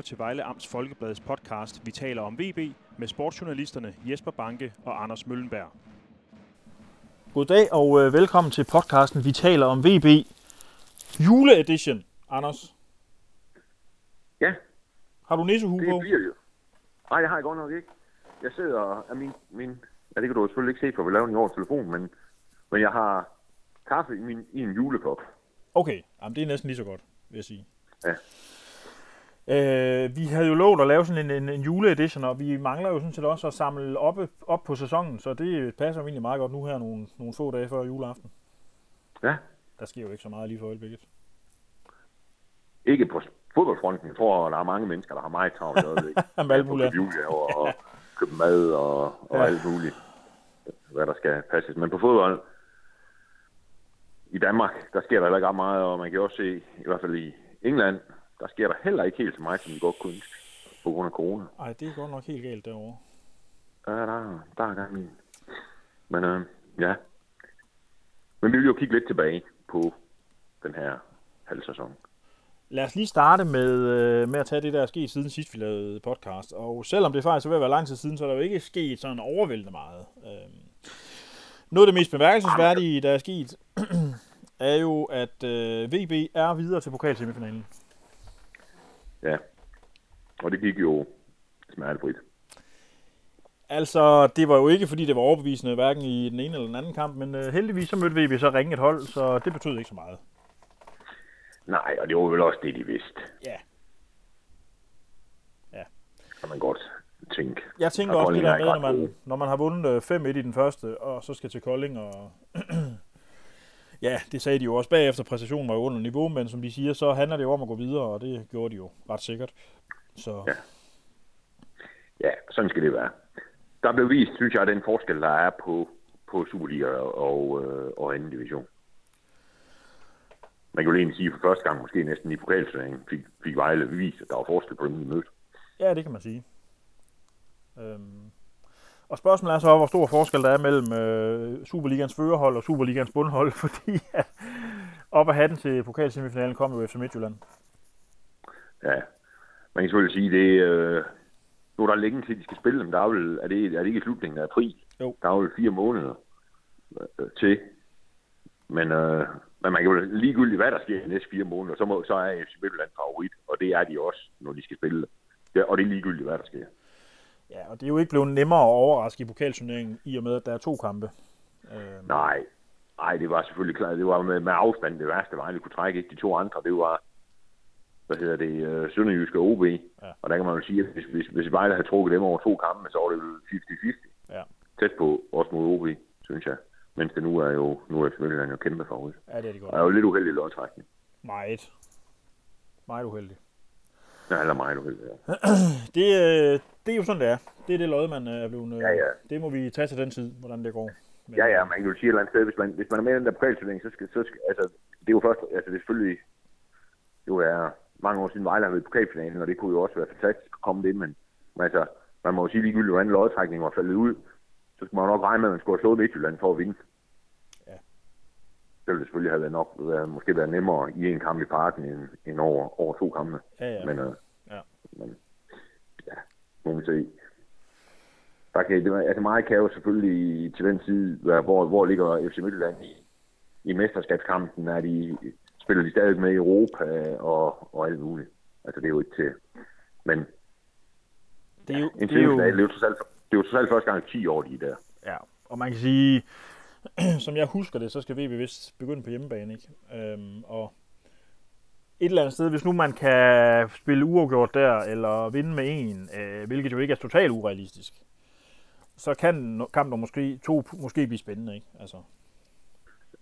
lytter til Vejle Amts Folkebladets podcast Vi taler om VB med sportsjournalisterne Jesper Banke og Anders Møllenberg. Goddag og øh, velkommen til podcasten Vi taler om VB juleedition. Anders, Ja, har du nissehue det på? bliver det jo. Nej, det har jeg godt nok ikke. Jeg sidder og er min, min... Ja, det kan du selvfølgelig ikke se, for vi laver den i over telefon, men, men jeg har kaffe i, min, i en julekop. Okay, Jamen, det er næsten lige så godt, vil jeg sige. Ja. Øh, vi havde jo lovet at lave sådan en, en, en juleedition, og vi mangler jo sådan set også at samle op, op på sæsonen, så det passer jo egentlig meget godt nu her nogle, nogle få dage før juleaften. Ja, Der sker jo ikke så meget lige for øjeblikket. ikke på fodboldfronten. Jeg tror, der er mange mennesker, der har meget travlt i øjeblikket. Med alt muligt. Købe julegaver og købe mad og, og Ja. alt muligt, hvad der skal passes. Men på fodbold, i Danmark, der sker der heller ikke ret meget, og man kan også se, i hvert fald i England, der sker der heller ikke helt så meget, som det godt kunne på grund af corona. Ej, det er godt nok helt galt derovre. Ja, der, der er gang i. Men øh, ja. Men vi vil jo kigge lidt tilbage på den her halv sæson. Lad os lige starte med, øh, med at tage det, der er sket siden sidst, vi lavede podcast. Og selvom det faktisk er ved at være lang tid siden, så er der jo ikke sket sådan overvældende meget. Øhm, noget af det mest bemærkelsesværdige, der er sket, er jo, at øh, VB er videre til pokalsemifinalen. Ja. Og det gik jo smertefrit. Altså, det var jo ikke, fordi det var overbevisende, hverken i den ene eller den anden kamp, men øh, heldigvis så mødte VB så ringe et hold, så det betød ikke så meget. Nej, og det var vel også det, de vidste. Ja. Kan man godt tænke. Jeg tænker Og også det der er med, når man, når man har vundet øh, 5-1 i den første, og så skal til Kolding, og ja, det sagde de jo også bagefter, præstationen var jo under niveau, men som de siger, så handler det jo om at gå videre, og det gjorde de jo ret sikkert. Så Ja. Ja, sådan skal det være. Der blev vist, synes jeg, den forskel, der er på, på Superliga og, øh, og anden division. Man kan jo egentlig sige, at for første gang måske næsten i pokalturneringen fik, fik Vejle vist, at der var forskel på dem, de mødte. ja, det kan man sige. Øhm. Og spørgsmålet er så, hvor stor forskel der er mellem øh, Superligans førerhold og Superligans bundhold, fordi at op at hatten til pokalsemifinalen kom jo FC Midtjylland. Ja, man kan selvfølgelig sige, det øh, nu er der længe til, de skal spille dem. Der er, vel, er, det, er det ikke i slutningen af april? Jo. Der er vel fire måneder øh, til. Men, øh, men man kan jo ligegyldigt, hvad der sker i de næste fire måneder, så, må, så er FC Midtjylland favorit, og det er de også, når de skal spille. Ja, og det er ligegyldigt, hvad der sker. Ja, og det er jo ikke blevet nemmere at overraske i pokalturneringen, i og med, at der er to kampe. Øhm. Nej, nej, det var selvfølgelig klart. Det var med, med afstand det værste Vejle kunne trække. Ikke? De to andre, det var, hvad hedder det, øh, Sønderjyske og OB. Ja. Og der kan man jo sige, at hvis, hvis, hvis Vejle havde trukket dem over to kampe, så var det vel 50-50. Ja. Tæt på, også mod OB, synes jeg. Mens det nu er jo, nu er selvfølgelig jo kæmpe favorit. Ja, det er det godt. Og er jo lidt uheldig lodtrækning. Meget. Meget uheldig. Ja, eller meget uheldig, ja. Det, øh, det er jo sådan, det er. Det er det lod, man øh, er blevet... øh, Ja, ja. Det må vi tage til den tid, hvordan det går. Men, Ja, ja, man kan jo sige et eller andet sted, hvis man, hvis man er med i den der pokalturnering, så skal, så skal, altså, det er jo først, altså det er selvfølgelig, jo er mange år siden Vejle har været i pokalfinalen, og det kunne jo også være fantastisk at komme det, men, men altså, man må jo sige ligegyldigt, hvordan lodtrækningen var faldet ud, så skal man jo nok regne med, at man skulle have slået Midtjylland for at vinde. Ja. Det ville selvfølgelig have været nok, været, måske været nemmere i en kamp i parken, end, end over, over to kampe. Ja, ja. Men, øh, Ja. men må vi se. Der kan, altså meget kan jo selvfølgelig til den side, hvor, hvor ligger FC Midtjylland i, i mesterskabskampen, er de, spiller de stadig med i Europa og, og alt muligt. Altså det er jo ikke til, men det er jo, en det er jo, det er jo trods alt, det er jo trods alt første gang i 10 år, de er der. ja, og man kan sige, som jeg husker det, så skal VB vist begynde på hjemmebane, ikke? Øhm, og et eller andet sted, hvis nu man kan spille uafgjort der, eller vinde med en, øh, hvilket jo ikke er totalt urealistisk, så kan kampen måske, to måske blive spændende, ikke? Altså,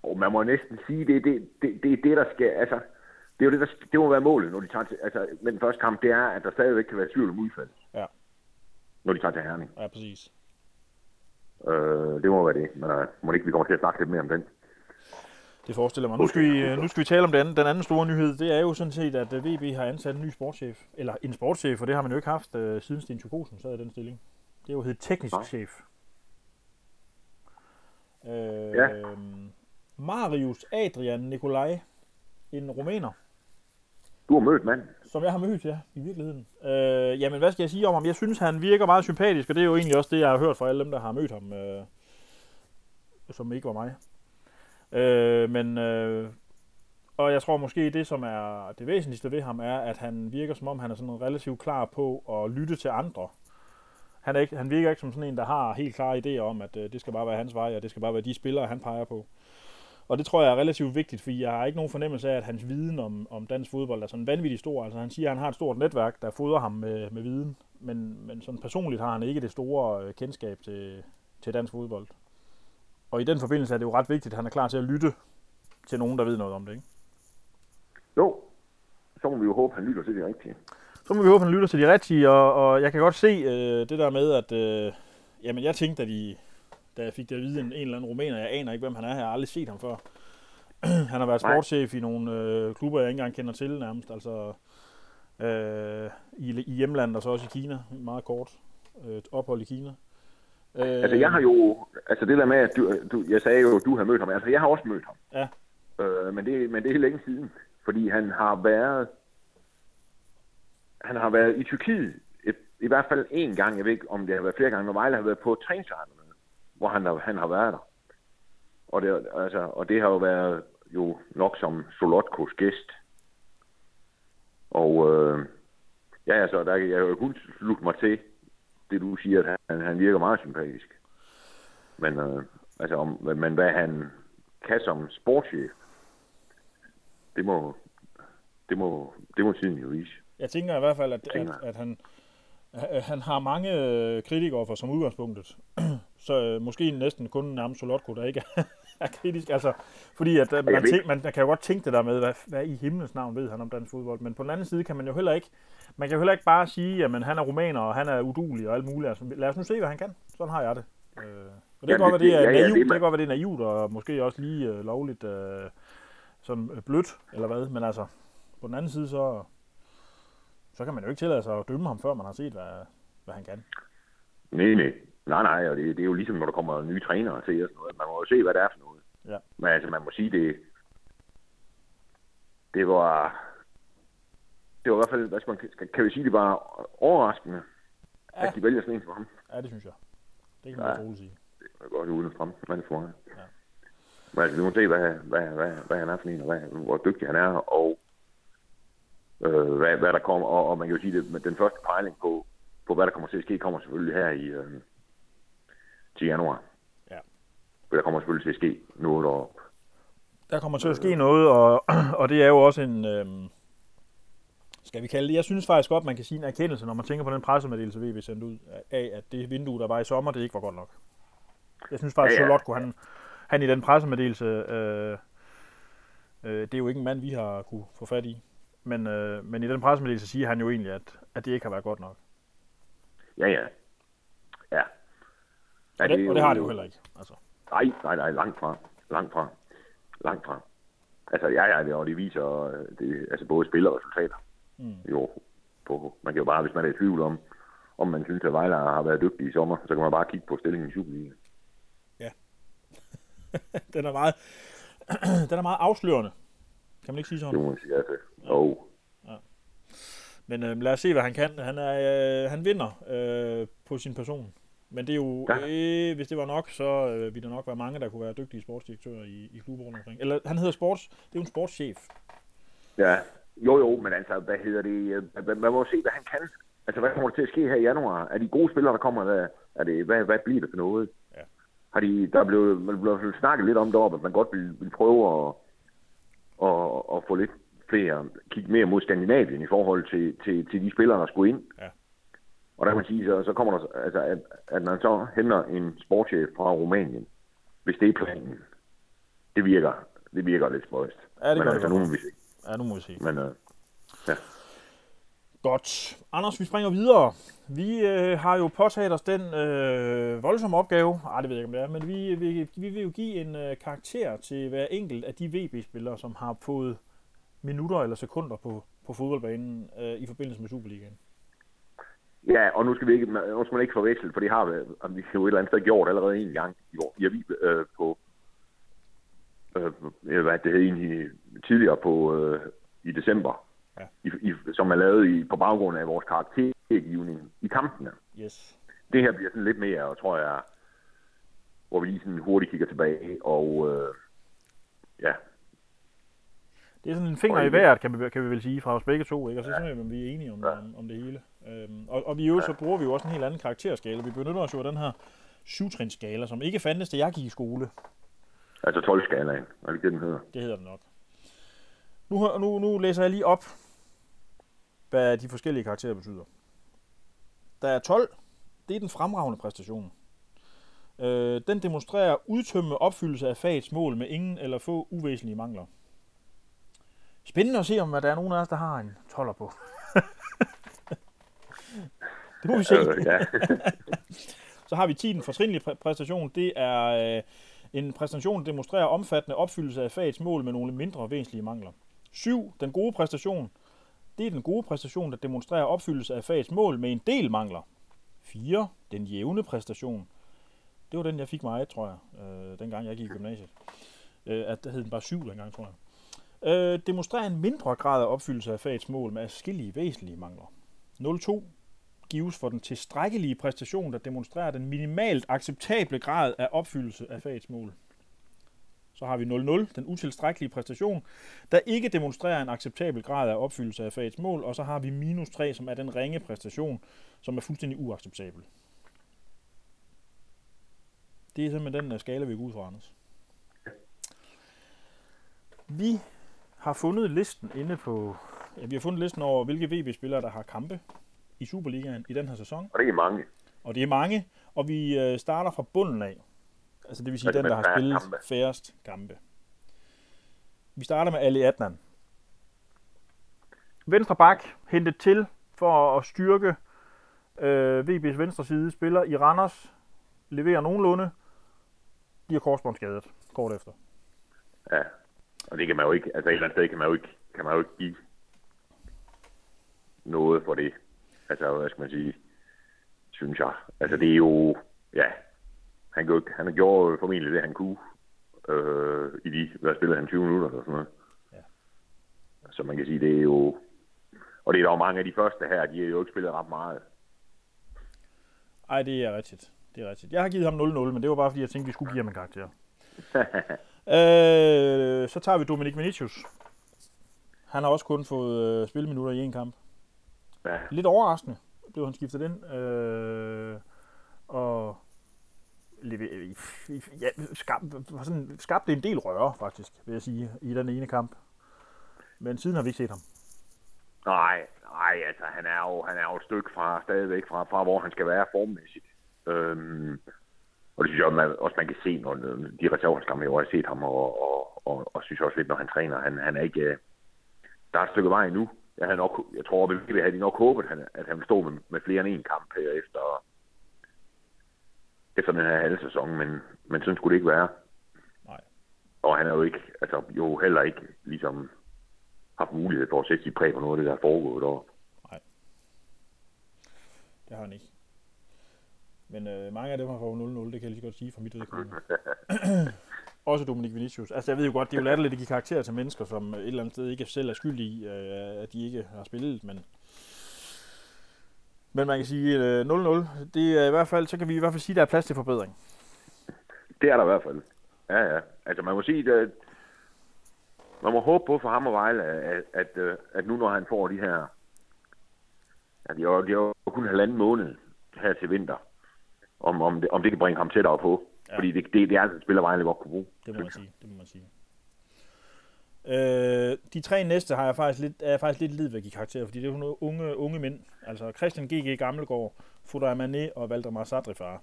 Og man må næsten sige, det er det, det, det, det der skal, altså, det er jo det, der, det må være målet, når de tager til, altså, med den første kamp, det er, at der stadigvæk kan være tvivl om udfald. Ja. Når de tager til Herning. ja, præcis. Øh, det må være det, men øh, må det ikke, vi kommer til at snakke lidt mere om den. Det forestiller mig. Nu skal, vi, nu skal vi tale om den anden, den anden store nyhed. Det er jo sådan set, at øh, VB har ansat en ny sportschef. Eller en sportschef, for det har man jo ikke haft uh, siden Sten Tjøkosen sad i den stilling. Det er jo heddet teknisk Nej. chef. Øh, Ja. Marius Adrian Nikolaj, en rumæner. Du har mødt manden. Som jeg har mødt, ja, i virkeligheden. Øh, jamen, hvad skal jeg sige om ham? Jeg synes, han virker meget sympatisk, og det er jo egentlig også det, jeg har hørt fra alle dem, der har mødt ham, øh, som ikke var mig. Øh, men, øh, og jeg tror måske, det som er det væsentligste ved ham, er, at han virker som om, han er sådan relativt klar på at lytte til andre. Han, er ikke, han virker ikke som sådan en, der har helt klare idéer om, at øh, det skal bare være hans vej, og det skal bare være de spillere, han peger på. Og det tror jeg er relativt vigtigt, fordi jeg har ikke nogen fornemmelse af, at hans viden om, om dansk fodbold er sådan vanvittigt stor. Altså han siger, at han har et stort netværk, der fodrer ham med, med viden, men, men sådan personligt har han ikke det store øh, kendskab til, til dansk fodbold. Og i den forbindelse er det jo ret vigtigt, at han er klar til at lytte til nogen, der ved noget om det, ikke? Jo, så må vi jo håbe, at han lytter til det rigtige. Så må vi håbe, at han lytter til de rigtige, og, og jeg kan godt se øh, det der med, at øh, jamen, jeg tænkte, at de, da jeg fik det at vide, en, en eller anden rumæner, jeg aner ikke, hvem han er, jeg har aldrig set ham før. han har været Nej. sportschef i nogle øh, klubber, jeg ikke engang kender til nærmest, altså øh, i, i hjemlandet og så også i Kina, meget kort øh, ophold i Kina. Øh, Altså, jeg har jo... Altså, det der med, at du, du, jeg sagde jo, at du har mødt ham. Altså, jeg har også mødt ham. Ja. Øh, men, det, men det er længe siden. Fordi han har været... Han har været i Tyrkiet et, i hvert fald én gang. Jeg ved ikke, om det har været flere gange. Når Vejle har været på træningslejr med, hvor han har, han har været der. Og det, altså, og det har jo været jo nok som Solotkos gæst. Og øh, ja, altså, der, jeg kan jo kun slutte mig til det, du siger, at han, han virker meget sympatisk. Men, øh, altså, om, men hvad han kan som sportschef, det må, det må, det må tiden jo vise. Jeg tænker i hvert fald, at, at, at han, han har mange øh, kritikere for som udgangspunktet. Så øh, måske næsten kun nærmest Solotko, der ikke er, kritisk. Altså, fordi at, at man, tænk, man, man kan jo godt tænke det der med, hvad, hvad i himlens navn ved han om dansk fodbold. Men på den anden side kan man jo heller ikke, man kan jo heller ikke bare sige, at han er romaner, og han er udulig og alt muligt. Altså, lad os nu se, hvad han kan. Sådan har jeg det. Øh, og det kan godt være, det- det er ja, ja, naivt, det det, man- kan godt være, det er naivt, og måske også lige øh, lovligt øh, sådan øh, blødt, eller hvad. Men altså, på den anden side, så, så kan man jo ikke tillade sig at dømme ham, før man har set, hvad, hvad han kan. Nej, nej. Nej, nej, og det, det er jo ligesom, når der kommer nye trænere til og sådan noget. Man må jo se, hvad det er for noget. Ja. Men altså, man må sige, det, det var, det var i hvert fald, hvad skal man, skal, kan vi sige, det var overraskende, Ja. at de vælger sådan en som ham. Ja, det synes jeg. Det kan man Ja. roligt sige. Det er godt uden frem, man for mig. Ja. Men altså, vi må se, hvad, hvad, hvad, hvad han er for en, og hvad, hvor dygtig han er, og øh, hvad, hvad der kommer. Og, og man kan jo sige, at den første pejling på, på, hvad der kommer til at ske, kommer selvfølgelig her i øh, til januar. Ja. For der kommer selvfølgelig til at ske noget deroppe. Der kommer til at ske noget, og, og det er jo også en... Øhm, skal vi kalde det? Jeg synes faktisk godt, man kan sige en erkendelse, når man tænker på den pressemeddelelse, VB sendte ud, af at det vindue, der var i sommer, det ikke var godt nok. Jeg synes faktisk, Ja, ja, ja. han, han i den pressemeddelelse, øh, øh, det er jo ikke en mand, vi har kunne få fat i, men, øh, men i den pressemeddelelse siger han jo egentlig, at, at det ikke har været godt nok. Ja, ja. Ja. Ja Og det, og det har det jo heller ikke. Altså. Nej, nej, nej, langt fra. Langt fra. Langt fra. Altså, ja, ja, det, og det viser øh, det, altså både spil og resultater. Mm. Jo, på, man kan jo bare, hvis man er i tvivl om, om man synes, at Vejle har været dygtig i sommer, så kan man bare kigge på stillingen i Superligaen. den er meget, den er meget afslørende. Kan man ikke sige sådan? Det må man sige, altså. Og Men øh, lad os se, hvad han kan. Han, er, øh, han vinder øh, på sin person. Men det er jo, Ja. øh, hvis det var nok, så øh, ville der nok være mange, der kunne være dygtige sportsdirektører i, i klubber rundt omkring. Eller han hedder sports, det er jo en sportschef. ja, jo jo, men altså, hvad hedder det? øh, Man, må se, hvad han kan. Altså, hvad kommer der til at ske her i januar? Er de gode spillere, der kommer? Hvad, er det, hvad, hvad bliver det for noget? Ja. Har de, der blev, man blev snakket lidt om deroppe, at man godt vil, vil prøve at, at, at få lidt flere, kigge mere mod Skandinavien i forhold til, til, til de spillere, der skulle ind. Ja. Og der kan man sige, så, så kommer der, altså, at, at man så henter en sportschef fra Rumænien, hvis det er planen, det virker, det virker lidt spøjst. Ja, det Men gør altså, nu må vi se. Ja, nu må vi se. Men øh, Godt. Anders, vi springer videre. Vi øh, har jo påtaget os den øh, voldsomme opgave, ej, det ved jeg ikke, om det er, men vi, vi, vi vil jo give en øh, karakter til hver enkelt af de VB-spillere, som har fået minutter eller sekunder på, på fodboldbanen øh, i forbindelse med Superligaen. Ja, og nu skal vi ikke, nu skal man ikke forveksle, for det har vi, vi jo et eller andet sted gjort allerede en gang i år. I avis, øh, på, øh, hvad det hed egentlig tidligere på, øh, i december, Ja. i, i, som er lavet i, på baggrund af vores karaktergivning i kampene. Yes. Det her bliver sådan lidt mere, tror jeg, hvor vi lige sådan hurtigt kigger tilbage, og øh, ja, Det er sådan en finger i vejret, kan vi, kan vi vel sige, fra os begge to, ikke? Og så synes jeg, at vi er enige om, om, om det hele. Øhm, og, og vi jo, så bruger vi jo også en helt anden karakterskala. Vi benytter os jo af den her syvtrinsskala, som ikke fandtes, da jeg gik i skole. altså 12-skalaen, er det det, den hedder? Det hedder det nok. Nu, nu, nu læser jeg lige op, hvad de forskellige karakterer betyder. Der er 12. Det er den fremragende præstation. Øh, den demonstrerer udtømmende opfyldelse af fagets mål med ingen eller få uvæsentlige mangler. Spændende at se, om der er nogen af os, der har en 12'er på. det må vi se. Øh, ja. Så har vi 10 den fortrinlige præ- præstation. Det er øh, en præstation, der demonstrerer omfattende opfyldelse af fagets mål med nogle mindre væsentlige mangler. 7. Den gode præstation. Det er den gode præstation, der demonstrerer opfyldelse af fagets mål med en del mangler. 4. Den jævne præstation. Det var den, jeg fik meget, tror jeg, øh, dengang jeg gik i gymnasiet. Øh, at der hed den bare 7 dengang, tror jeg. Øh, demonstrerer en mindre grad af opfyldelse af fagets mål med forskellige væsentlige mangler. 02 gives for den tilstrækkelige præstation, der demonstrerer den minimalt acceptable grad af opfyldelse af fagets mål. Så har vi 0,0, den utilstrækkelige præstation, der ikke demonstrerer en acceptabel grad af opfyldelse af fagets mål, og så har vi minus 3, som er den ringe præstation, som er fuldstændig uacceptabel. Det er simpelthen den øh, skala, vi går ud fra, Anders. Vi har fundet listen inde på... Ja, vi har fundet listen over, hvilke VB-spillere, der har kampe i Superligaen i den her sæson. Og det er mange. Og det er mange, og vi øh, starter fra bunden af. Altså det vil sige Altså den, der har spillet kampe. færrest kampe. Vi starter med Ali Adnan. Venstre bak hentet til for at styrke øh, VB's venstre side. Spiller i Randers. Leverer nogenlunde. Bliver korsbåndsskadet kort efter. Ja. Og det kan man jo ikke, altså et eller andet sted kan man jo ikke, kan man jo ikke give noget for det. Altså, hvad skal man sige, synes jeg. Altså, det er jo, ja, han, gjorde, han jo formentlig det, han kunne øh, i de, hvad spillede han, 20 minutter eller sådan noget. Ja. Så man kan sige, det er jo, og det er der jo mange af de første her, de har jo ikke spillet ret meget. Ej, det er rigtigt. Det er rigtigt. Jeg har givet ham 0-0, men det var bare fordi, jeg tænkte, vi skulle give ham en karakter. øh, så tager vi Dominik Vinicius. Han har også kun fået øh, spilminutter i en kamp. Ja. Lidt overraskende blev han skiftet ind. Øh, og leve- ja, skab, sådan, skabte en del røre, faktisk, vil jeg sige, i den ene kamp. Men siden har vi ikke set ham. Nej, nej, altså han er jo, han er jo et stykke fra, stadigvæk fra, fra hvor han skal være formmæssigt. Øhm, og det synes jeg man, også, man kan se, når de reserveskampe, jeg har set ham, og, og, og, og, synes også lidt, når han træner, han, han er ikke, øh, der er et stykke vej endnu. Jeg, havde nok, jeg tror, at vi havde de nok håbet, at han, at han stå med, med flere end en kamp her efter, efter den her halve sæson, men, men sådan skulle det ikke være. Nej. Og han er jo ikke, altså jo heller ikke ligesom haft mulighed for at sætte sit præg på noget af det, der er foregået deroppe. Det har han ikke. Men øh, mange af dem har fået 0-0, det kan jeg lige så godt sige fra mit vedkommende. Også Dominik Vinicius. Altså jeg ved jo godt, det er jo latterligt at give karakterer til mennesker, som et eller andet sted ikke selv er skyldige i, øh, at de ikke har spillet, men... Men man kan sige øh, 0-0, det er i hvert fald, så kan vi i hvert fald sige, at der er plads til forbedring. Det er der i hvert fald. Ja, ja. Altså man må sige, at øh, man må håbe på for ham og Vejle, at, at, øh, at, nu når han får de her, ja, de har, jo kun halvanden måned her til vinter, om, om, det, om det kan bringe ham tættere på. Ja. Fordi det, det, det er altså et spiller, Vejle godt kunne bruge. Det må man sige. Det må man sige. Øh, de tre næste har jeg faktisk lidt, er jeg faktisk lidt lid ved at give karakter, fordi det er jo nogle unge, unge mænd. Altså Christian G.G. Gammelgaard, Fodor Mané og Valdemar Sadrifar.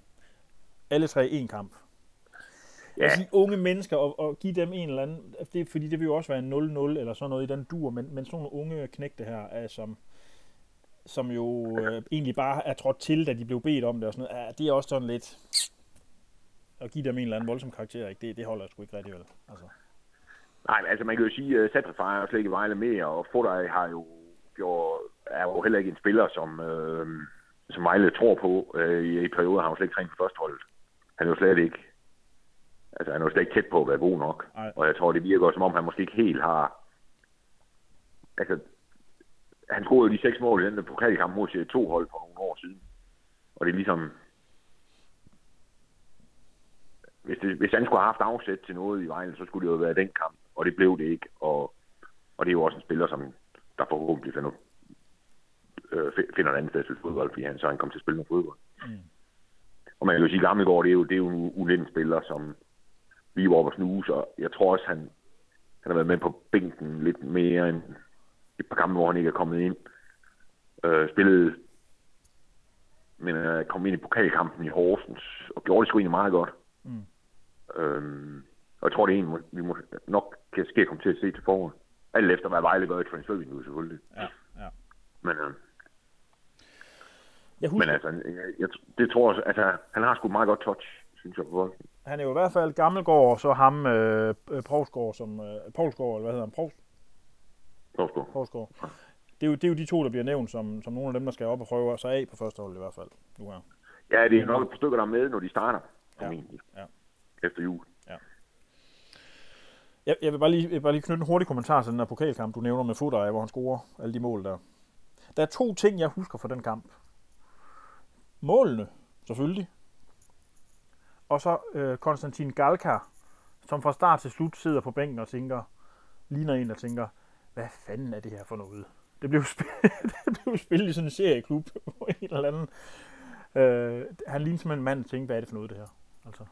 Alle tre i en kamp. Ja. Altså unge mennesker, og, og give dem en eller anden, det, fordi det vil jo også være en 0-0 eller sådan noget i den dur, men, men sådan nogle unge knægte her, er, som, som jo øh, egentlig bare er trådt til, da de blev bedt om det og sådan noget, er, det er også sådan lidt, at give dem en eller anden voldsom karakter, ikke? Det, det holder jeg sgu ikke rigtig vel. Altså. Nej, men altså man kan jo sige, at Satrify er slet ikke Vejle mere, og Fodaj har jo gjort, er jo heller ikke en spiller, som, øh, som Vejle tror på. Øh, i, I perioder har han jo slet ikke trænet på førsteholdet. Han er jo slet ikke, altså han er jo slet ikke tæt på at være god nok. Nej. Og jeg tror, det virker som om, han måske ikke helt har, altså han scorede de seks mål i den pokalkamp mod 2 hold for nogle år siden. Og det er ligesom, hvis, det, hvis han skulle have haft afsæt til noget i Vejle, så skulle det jo være den kamp, og det blev det ikke. Og, og det er jo også en spiller, som der forhåbentlig finder, øh, finder et andet sted til fodbold, fordi han så han kom til at spille med fodbold. Mm. Og man kan jo sige, at Gammelgaard, det er jo, det er jo en ulind spiller, som vi var oppe og snuse, og jeg tror også, han, han har været med på bænken lidt mere end et par kampe, hvor han ikke er kommet ind. Øh, spillede, men øh, kom ind i pokalkampen i Horsens, og gjorde det sgu egentlig meget godt. Mm. Øhm, og jeg tror, det er en, vi må nok kan ske komme til at se til foråret. Alt efter, hvad Vejle gør i transfervinduet, selvfølgelig. Ja, ja. Men, øh, jeg husker, men altså, jeg, jeg, det tror jeg, altså, han har sgu et meget godt touch, synes jeg. På han er jo i hvert fald Gammelgaard, og så ham, øh, Provsgaard, som, øh, Poulsgaard, eller hvad hedder han, Provs? Provsgaard. Provsgaard. Det er, jo, det er jo de to, der bliver nævnt som, som nogle af dem, der skal op og prøve sig af på første hold i hvert fald. Nu her. Ja, det er nok et par stykker, der er med, når de starter. Ja. ja. Efter jul. Ja. Jeg, jeg, vil bare lige, jeg vil bare lige knytte en hurtig kommentar til den der pokalkamp, du nævner med Fodrej, hvor han scorer alle de mål der. Der er to ting, jeg husker fra den kamp. Målene, selvfølgelig. Og så øh, Konstantin Galka, som fra start til slut sidder på bænken og tænker, ligner en, der tænker, hvad fanden er det her for noget? Det blev spillet, det blev spillet i sådan en serieklub på en eller anden. Øh, han ligner som en mand, der tænker, hvad er det for noget, det her? Altså.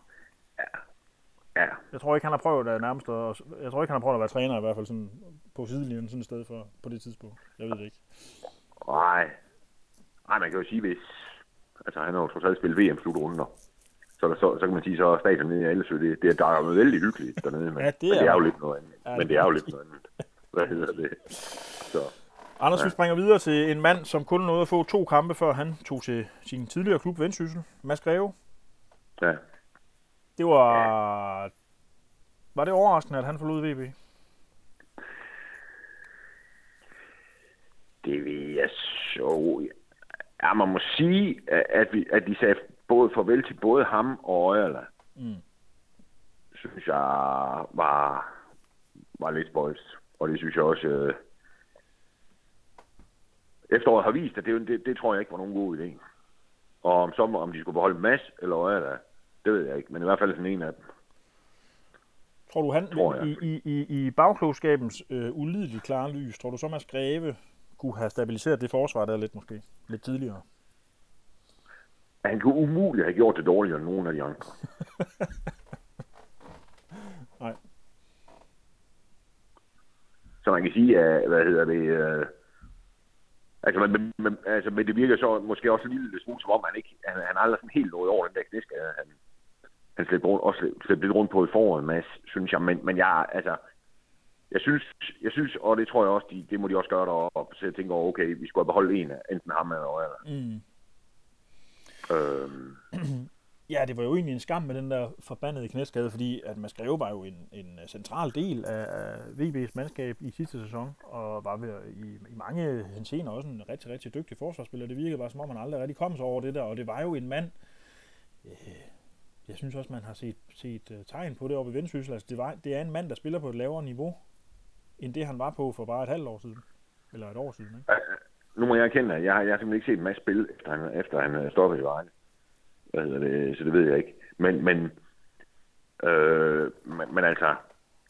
Ja. Jeg tror ikke, han har prøvet at nærmest at, jeg tror ikke, han har prøvet at være træner i hvert fald sådan på sidelinjen sådan et sted for, på det tidspunkt. Jeg ved det ikke. Nej. Nej, man kan jo sige, hvis... Altså, han har jo trods alt spillet VM-slutrunder. Så, der, så, så kan man sige, så stadion nede i Allesø, det, det, der er jo vældig hyggeligt dernede. Men, ja, det er, men det er jo lidt noget andet. Ja, men det er jo lidt noget andet. Hvad hedder det? Så. Anders, ja. vi springer videre til en mand, som kun nåede at få to kampe, før han tog til sin tidligere klub Vendsyssel, Mads Greve. Ja. Det var... Ja. Var det overraskende, at han forlod VB? Det vil jeg så... Ja, man må sige, at, vi, at de sagde både farvel til både ham og Øjerla. Mm. Synes jeg var, var lidt spøjst. Og det synes jeg også... Øh, efteråret har vist, at det, det, det tror jeg ikke var nogen god idé. Og om, så, om de skulle beholde Mads eller Øjerla, det ved jeg ikke. Men i hvert fald sådan en af dem. Tror du, han tror i, i, i, i bagklogskabens øh, ulideligt klare lys, tror du så, Mads Greve kunne have stabiliseret det forsvar der lidt måske? Lidt tidligere? Han kunne umuligt have gjort det dårligere end nogen af de andre. Nej. Så man kan sige, at, hvad hedder det, øh, altså, men, men, altså, men det virker så måske også en lille smule, som om han ikke, han, han aldrig sådan helt nået over den der knæskade, han, han slæbte rundt, også slæbte lidt rundt på i foråret, Mads, synes jeg, men, men jeg, altså, jeg synes, jeg synes, og det tror jeg også, de, det må de også gøre deroppe, så jeg tænker, okay, vi skulle have beholdt en af, enten ham eller eller. Mm. Øhm. Ja, det var jo egentlig en skam med den der forbandede knæskade, fordi at Mads Greve var jo en, en central del af, af VB's mandskab i sidste sæson, og var ved, i, i mange hensener også en rigtig, rigtig dygtig forsvarsspiller. Det virkede bare som om, han aldrig rigtig kom sig over det der, og det var jo en mand, øh, jeg synes også, man har set, set uh, tegn på det oppe i Vendsyssel. Altså, det, var, det er en mand, der spiller på et lavere niveau, end det han var på for bare et halvt år siden. Eller et år siden, ikke? Nu må jeg erkende, at jeg, jeg har simpelthen ikke set en masse spil, efter han, efter han stoppede i Vejle. Hvad hedder det? Så det ved jeg ikke. Men, men, øh, men, men altså,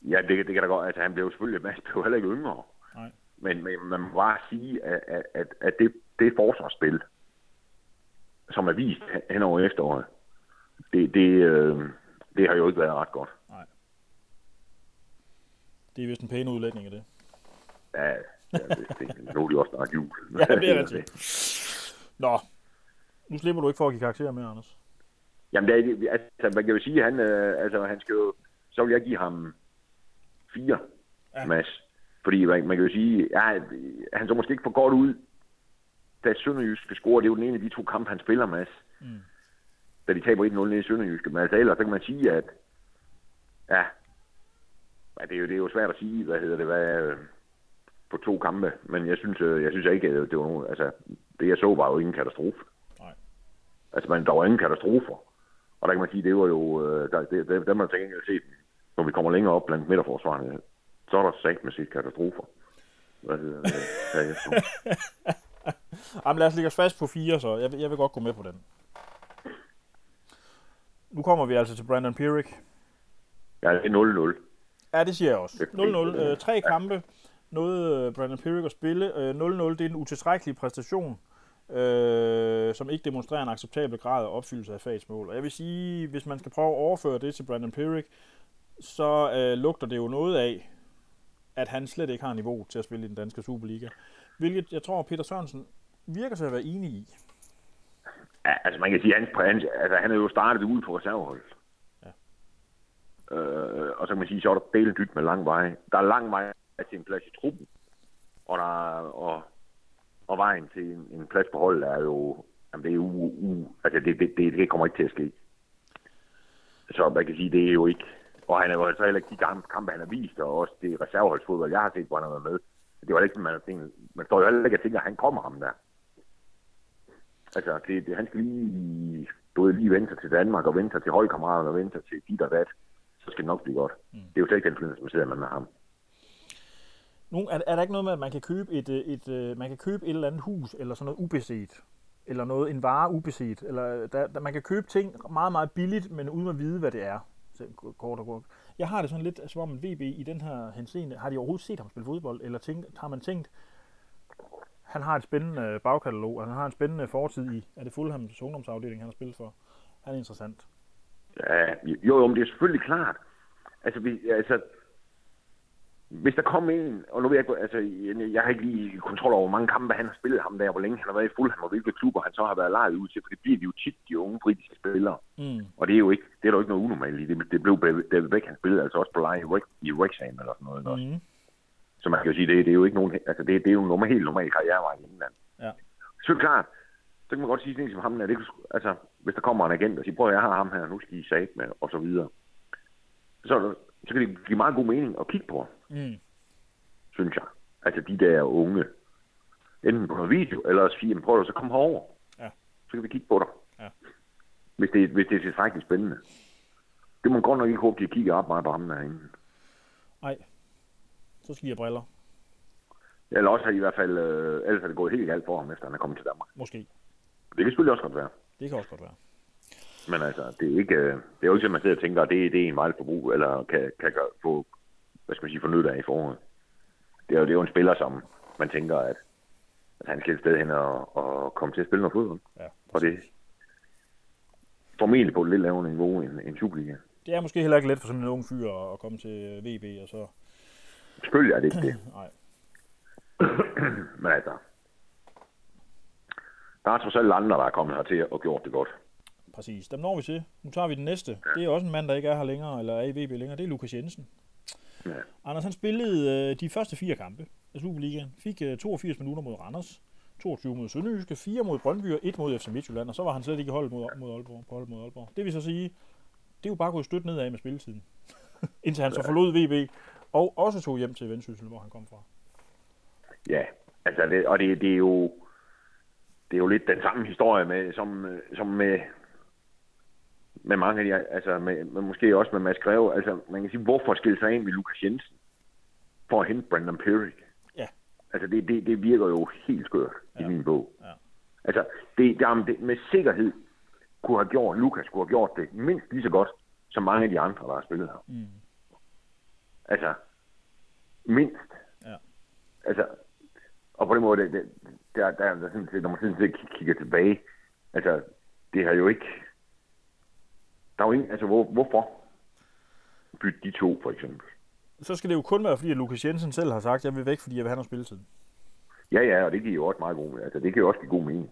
ja, det, det kan da godt, altså han blev selvfølgelig, Mads blev heller ikke yngre. Nej. Men, men man må bare sige, at, at, at, at det, det forsvarsspil, som er vist hen over efteråret, det, det, øh, det har jo ikke været ret godt. Nej. Det er vist en pæn udlægning af det. Ja, ja det, det, nu er de også snart jul. ja, det er rigtigt. Nå, nu slipper du ikke for at give karakterer med, Anders. Jamen, det er, altså, man kan jo sige, at han, øh, altså, han skal jo, så vil jeg give ham fire, ja. Mads. Fordi man, man kan jo sige, ja, han så måske ikke for godt ud, da Sønderjysk skal score. Det er jo den ene af de to kampe, han spiller, Mads. Mm da de taber 1-0 nede i Sønderjyske. Men altså ellers, så kan man sige, at ja, det, er jo, det er jo svært at sige, hvad hedder det, hvad, øh, på to kampe. Men jeg synes, øh, jeg synes ikke, at det var nogen, altså, det jeg så var jo ingen katastrofe. Nej. Altså, men der var ingen katastrofer. Og der kan man sige, det var jo, øh, der, det, det, der man tænke at se, når vi kommer længere op blandt midterforsvarerne, så er der sagt med sit katastrofer. Hvad hedder det? Jamen, lad os lægge os fast på fire, så. Jeg, jeg vil godt gå med på den. Nu kommer vi altså til Brandon Pierrick. Ja, det er 0-0. Ja, det siger jeg også. Det er 0-0. Øh, tre kampe. Noget øh, Brandon Pierrick at spille. Øh, 0-0, det er en utilstrækkelig præstation, øh, som ikke demonstrerer en acceptabel grad af opfyldelse af fagets mål. Og jeg vil sige, hvis man skal prøve at overføre det til Brandon Pierrick, så øh, lugter det jo noget af, at han slet ikke har niveau til at spille i den danske Superliga. Hvilket jeg tror, Peter Sørensen virker til at være enig i. Ja, altså man kan sige, at han, han, altså, han er jo startet ude på reserveholdet. Ja. Øh, og så kan man sige, så er der delt dyt med lang vej. Der er lang vej til en plads i truppen. Og, der er, og, og vejen til en, en plads på holdet er jo, jamen det er jo, u, altså det, det, det, det kommer ikke til at ske. Så man kan sige, det er jo ikke, og han er jo altså heller ikke de kampe, han har vist, og også det reserveholdsfodbold, jeg har set, hvor han har været med. Det var ikke, sådan, man, tænkt, man står jo heller ikke og tænker, at han kommer ham der. Altså, det, det, han skal lige, ved, lige vente sig til Danmark, og vente sig til holdkammeraterne, og vente sig til dit og dat. Så skal det nok blive godt. Mm. Det er jo slet ikke den fornemmelse, man sidder med med ham. Nu, er, er der ikke noget med, at man kan købe et, øh, et, et, man kan købe et eller andet hus, eller sådan noget ubeset, eller noget, en vare ubeset, eller der, der, man kan købe ting meget, meget billigt, men uden at vide, hvad det er. Så, kort og kort. Jeg har det sådan lidt, som om en VB i den her henseende, har de overhovedet set ham spille fodbold, eller tænkt, har man tænkt, han har et spændende bagkatalog, og han har en spændende fortid i, er det Fulhams ungdomsafdeling, han har spillet for. Han er interessant. Ja, jo, jo, men det er selvfølgelig klart. Altså, vi, altså hvis der kom en, og nu ved jeg ikke, altså, jeg, har ikke lige kontrol over, hvor mange kampe han har spillet ham der, hvor længe han har været i Fulham, og hvilke klubber han så har været lejet ud til, for det bliver de jo tit, de unge britiske spillere. Mm. Og det er jo ikke, det er der jo ikke noget unormalt i. Det, det blev David Beckham spillet altså også på leje i, Wrex- i Wrexham eller sådan noget. Mm. Mm. Så man kan jo sige, det, det er jo ikke nogen, altså det, det er jo en normal, helt normal karrierevej i England. Ja. Så er det klart, så kan man godt sige en som ham, at det, altså, hvis der kommer en agent og siger, prøv at jeg har ham her, nu skal I sat med, og så videre. Så, så kan det give meget god mening at kigge på, Mm. synes jeg. Altså de der unge, enten på noget video, eller sige, "Jamen, prøv at så kom herover. Ja. Så kan vi kigge på dig. Ja. Hvis, det, hvis det er tilstrækkeligt spændende. Det må man godt nok ikke håbe, de kigger op meget på ham derinde. Nej, så skal jeg briller. Eller også har de i hvert fald, øh, ellers er det gået helt galt for ham, efter han er kommet til Danmark. Måske. Det kan selvfølgelig også godt være. Det kan også godt være. Men altså, det er, ikke, øh, det er jo ikke sådan, man sidder og tænker, at det, det er en meget forbrug, eller kan, kan gøre, få, hvad skal man sige, få nytte af i foråret. Det er, jo, det er jo en spiller, som man tænker, at, at han skal et sted hen og, og komme til at spille noget fodbold. Ja, Og det formentlig på et lidt lavere niveau end, end Superliga. Det er måske heller ikke let for sådan en ung fyr at komme til VB, og så... Selvfølgelig er det ikke det. Nej. Men altså, der er trods alt andre, der er kommet hertil og gjort det godt. Præcis. Dem når vi til. Nu tager vi den næste. Det er også en mand, der ikke er her længere, eller er i VB længere. Det er Lukas Jensen. Ja. Anders, han spillede øh, de første fire kampe af Superligaen. Fik øh, 82 minutter mod Randers, 22 mod Sønderjyske, 4 mod Brøndby og 1 mod FC Midtjylland, og så var han slet ikke i holdet mod, mod Aalborg, på holdet mod Aalborg. Det vil så sige, det er jo bare gået stødt nedad med spilletiden. Indtil han så forlod VB, og også tog hjem til Vendsyssel, hvor han kom fra. Ja, altså det, og det, det er jo det er jo lidt den samme historie med, som, som med, med mange af de, altså med, med, måske også med Mads Greve, altså man kan sige, hvorfor skille sig ind med Lukas Jensen for at hente Brandon Pierrick? Ja. Altså det, det, det virker jo helt skørt ja. I min bog. Ja. Altså det, jamen, det, med sikkerhed kunne have gjort, Lukas kunne have gjort det mindst lige så godt, som mange af de andre, der har spillet her. Mm. Altså, mindst. Ja. Altså, og på den måde, det, det, der, der, der set- når man sådan set kig- kigger tilbage, altså, det har jo ikke, der er jo ingen, altså, hvor, hvorfor bytte de to, for eksempel? Så skal det jo kun være, fordi at Lukas Jensen selv har sagt, jeg vil væk, fordi jeg vil have noget spilletid. Ja, ja, og det giver jo også meget god Altså, det kan jo også give god mening.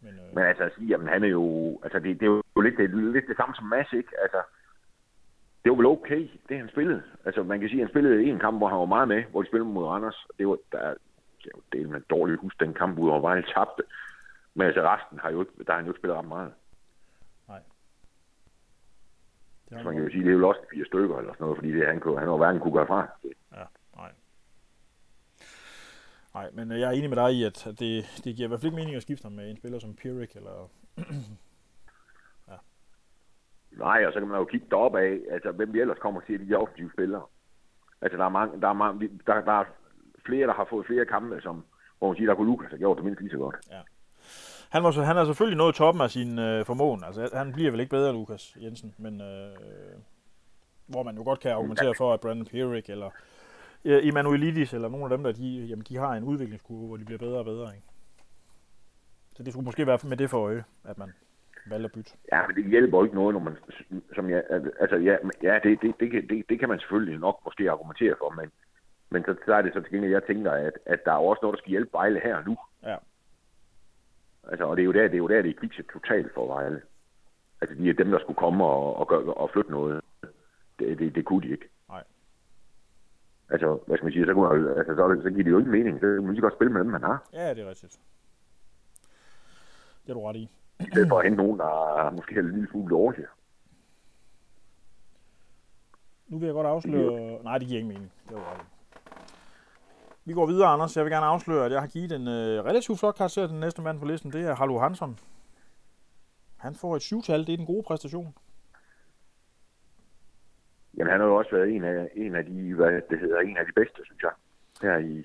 Men, øh, Men altså, at sige, jamen, han er jo, altså, det, det er jo lidt det, lidt det samme som Mads, ikke? Altså, det var vel okay, det han spillede. Altså, man kan sige, at han spillede en kamp, hvor han var meget med, hvor de spillede mod Randers. Det var, der, det var del med dårligt hus, den kamp, hvor Vejle tabte. Men altså, resten har jo ikke, der har han jo ikke spillet ret meget. det har Så man kan jo sige, det er jo også fire stykker eller sådan noget, fordi det, han, kunne, han var hverken kunne gøre fra. Ja, nej. Nej, men jeg er enig med dig i, at det, det giver i hvert fald ikke mening at skifte ham med en spiller som Pierrick, eller... Nej, og så kan man jo kigge deroppe af, altså hvem vi ellers kommer til de offensive spillere. Altså, der er, mange, der, er mange, der, der er flere, der har fået flere kampe, som, hvor man siger, der kunne Lukas have gjort det mindst lige så godt. Ja. Han, var så, han er selvfølgelig nået toppen af sin øh, formåen. Altså, han bliver vel ikke bedre, Lukas Jensen, men øh, hvor man jo godt kan argumentere for, at Brandon Pierrick eller øh, Emanuelidis eller nogle af dem, der de, jamen, de har en udviklingskurve, hvor de bliver bedre og bedre. Ikke? Så det skulle måske være med det for øje, at man valgte at bytte. Ja, men det hjælper ikke noget, når man, som jeg, altså ja, ja det, det, det, det, det, kan man selvfølgelig nok måske argumentere for, men, men så, så er det så til gengæld, jeg tænker, at, at der er også noget, der skal hjælpe Vejle her nu. Ja. Altså, og det er jo der, det er jo der, det gik totalt for Vejle. Altså, de er dem, der skulle komme og, og, gøre, og flytte noget. Det, det, det kunne de ikke. Nej. Altså, hvad skal man sige, så, kunne man, altså, så, så giver det jo ikke mening. Så kan man lige godt spille med dem, man har. Ja, det er rigtigt. Det er du ret i. I stedet for at hente nogen, der er måske en lille smule overser. Nu vil jeg godt afsløre... Nej, det giver ikke mening. Det var ret i. Vi går videre, Anders. Jeg vil gerne afsløre, at jeg har givet en øh, relativt flot karakter til den næste mand på listen. Det er Hallo Hansson. Han får et syvtal. Det er den gode præstation. Jamen, han har jo også været en af, en af de, hvad det hedder, en af de bedste, synes jeg, her i...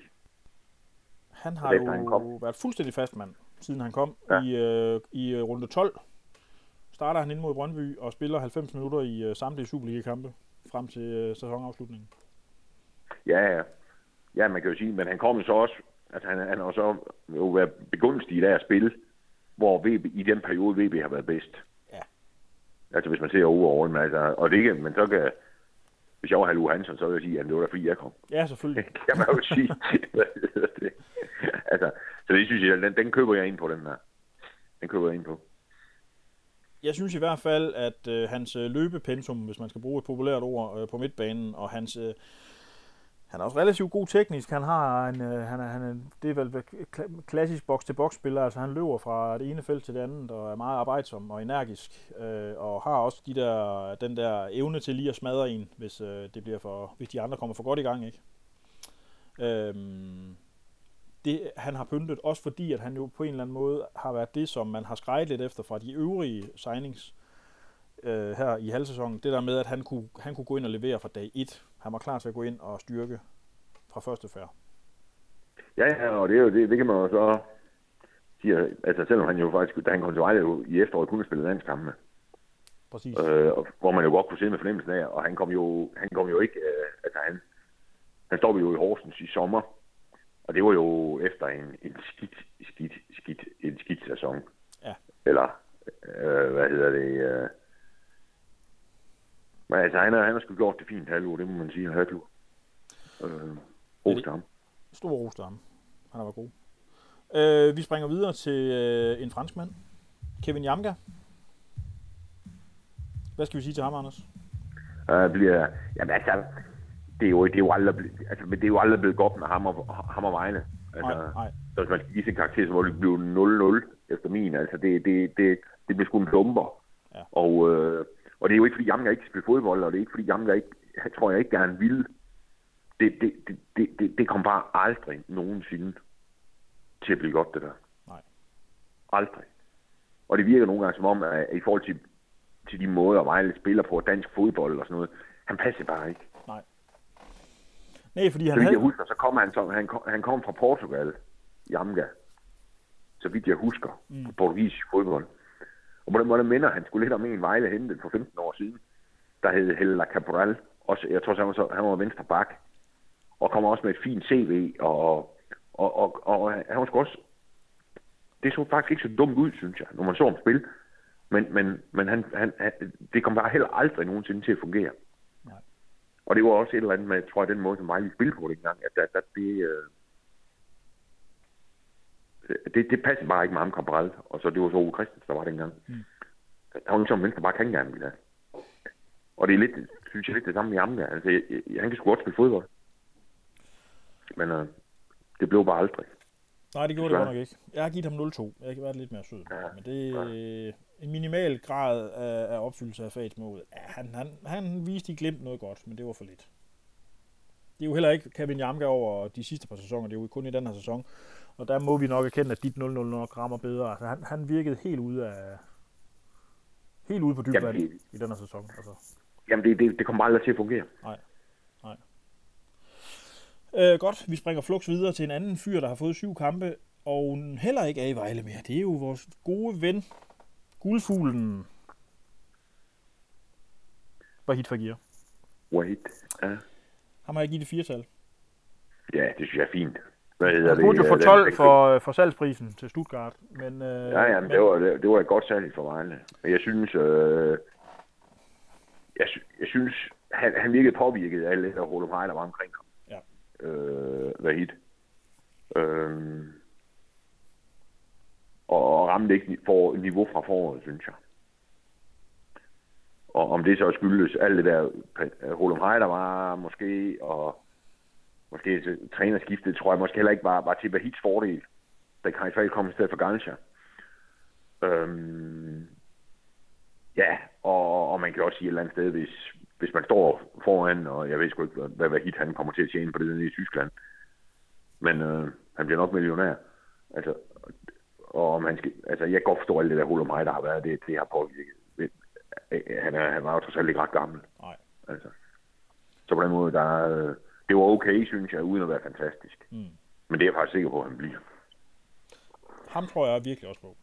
Han har jo han været fuldstændig fast mand, siden han kom ja. i, øh, i øh, runde 12. Starter han ind mod Brøndby og spiller 90 minutter i øh, samtlige Superliga-kampe frem til øh, sæsonafslutningen. Ja, ja. Ja, man kan jo sige, men han kommer så også, altså han, han har så jo været begunstiget af at spille, hvor VB, i den periode VB har været bedst. Ja. Altså hvis man ser over men altså, og det ikke, men så kan, hvis jeg var Hallo Hansen, så ville jeg sige, at det var da fordi, jeg kom. Ja, selvfølgelig. Kan man jo sige. altså, så det synes jeg, den, den køber jeg ind på, den her. Den køber jeg ind på. Jeg synes i hvert fald, at øh, hans øh, løbepensum, hvis man skal bruge et populært ord, øh, på midtbanen, og hans øh, han er også relativt god teknisk. Han har en, øh, han er, han er, det er vel klassisk box-til-box spiller. Altså han løber fra det ene felt til det andet og er meget arbejdsom og energisk. Øh, og har også de der, den der evne til lige at smadre en, hvis, øh, det bliver for, hvis de andre kommer for godt i gang. Ikke? Øh, det, han har pyntet, også fordi at han jo på en eller anden måde har været det, som man har skrejet lidt efter fra de øvrige signings øh, her i halvsæsonen. Det der med, at han kunne, han kunne gå ind og levere fra dag 1 han var klar til at gå ind og styrke fra første færd. Ja, ja, og det, er jo, det, det kan man jo så sige, altså selvom han jo faktisk, da han kom til Vejle jo i efteråret kunne spille landskampe. Præcis. Øh, hvor man jo godt kunne se med fornemmelsen af, og han kom jo, han kom jo ikke, øh, altså han, han stod jo i Horsens i sommer, og det var jo efter en, en skidt, skidt, skidt, en skidt sæson. Ja. Eller, øh, hvad hedder det, øh, men altså, han har, han har sgu gjort det fint halvår, det må man sige, Højklub. Øh, ros ham. Stor ros ham. Han har været god. Øh, vi springer videre til øh, en franskmand. Kevin Jamga. Hvad skal vi sige til ham, Anders? Øh, bliver, jamen altså, det er jo, det er jo aldrig, altså, men det er jo aldrig blevet godt med ham og, ham og Vejle. Altså, nej, nej. Så hvis man skal give sin karakter, så må det blive 0-0 efter min. Altså, det, det, det, det bliver sgu en dumper. Ja. Og, øh, og det er jo ikke, fordi Jamga ikke spiller fodbold, og det er ikke, fordi Jamga ikke, jeg tror jeg ikke gerne vil. Det, det, det, det, det, det kommer bare aldrig nogensinde til at blive godt, det der. Nej. Aldrig. Og det virker nogle gange som om, at i forhold til, til de måder, Vejle spiller på dansk fodbold og sådan noget, han passer bare ikke. Nej. Fordi han så vidt havde... jeg husker, så kom han, så, han, kom, han kom fra Portugal, Jamga. Så vidt jeg husker, mm. på portugisisk fodbold. Og på den måde minder han skulle lidt om en Vejle hentet for 15 år siden, der hed Hella Cabral. Også, jeg tror, han var, så, han var venstre bak. Og kommer også med et fint CV. Og, og, og, og han var også... Det så faktisk ikke så dumt ud, synes jeg, når man så ham spille. Men, men, men han, han, han, det kom bare heller aldrig nogensinde til at fungere. Og det var også et eller andet med, tror jeg, den måde, som Vejle spillede på dengang, at der, der, det, øh, det, det passede bare ikke med ham Cabral, og så det var så Ove Christensen, der var dengang. Mm. Han var ligesom venstre bare kan gerne ville Og det er lidt, synes jeg, lidt det samme med ham der. Altså, jeg, jeg, han kan sgu godt spille fodbold. Men øh, det blev bare aldrig. Nej, det gjorde det godt nok ikke. Jeg har givet ham 0-2. Jeg kan være lidt mere sød. Ja, men det ja. En minimal grad af, af opfyldelse af fagets mål. Ja, han, han, han viste i glimt noget godt, men det var for lidt. Det er jo heller ikke Kevin Jamka over de sidste par sæsoner. Det er jo kun i den her sæson. Og der må vi nok erkende, at dit 0-0 nok rammer bedre. Altså, han, han virkede helt ude af... Helt ude på dybt i den her sæson. Altså. Jamen, det, det, det kommer aldrig til at fungere. Nej. Nej. Øh, godt, vi springer flux videre til en anden fyr, der har fået syv kampe, og heller ikke er i Vejle mere. Det er jo vores gode ven, guldfuglen. Wahid Fagir. Wait. Ja. Ham har jeg givet det firetal. ja, det synes jeg er fint. Hvad hedder Han burde jo Øh, få den- 12 den- for, for salgsprisen til Stuttgart. Men, øh, Ja, ja, men det var, det, det var et godt salg for Vejle. Men jeg synes, øh, jeg, jeg synes, han, han virkede påvirket af det, der Rolo der var omkring ham. Ja. Øh, Vahid. Øh, og ramte ikke for niveau fra foråret, synes jeg. Og om det så skyldes alt det der, Rolo øh, der var måske, og måske trænerskiftet, tror jeg måske heller ikke var, var til Bahits fordel, da kan Fall kom i stedet for Gansha. Øhm, ja, og, og man kan også sige et eller andet sted, hvis, hvis man står foran, og jeg ved sgu ikke, hvad, hvad hit han kommer til at tjene på det nede i Tyskland. Men øh, han bliver nok millionær. Altså, og om han skal, altså, jeg godt forstå alt det der hul om mig, der har været, det, det har påvirket. Det, øh, han, er, han var jo trods alt ikke ret gammel. Nej. Altså. Så på den måde, der, øh, det var okay, synes jeg, uden at være fantastisk. Mm. Men det er jeg faktisk sikker på, at han bliver. Ham tror jeg virkelig også på.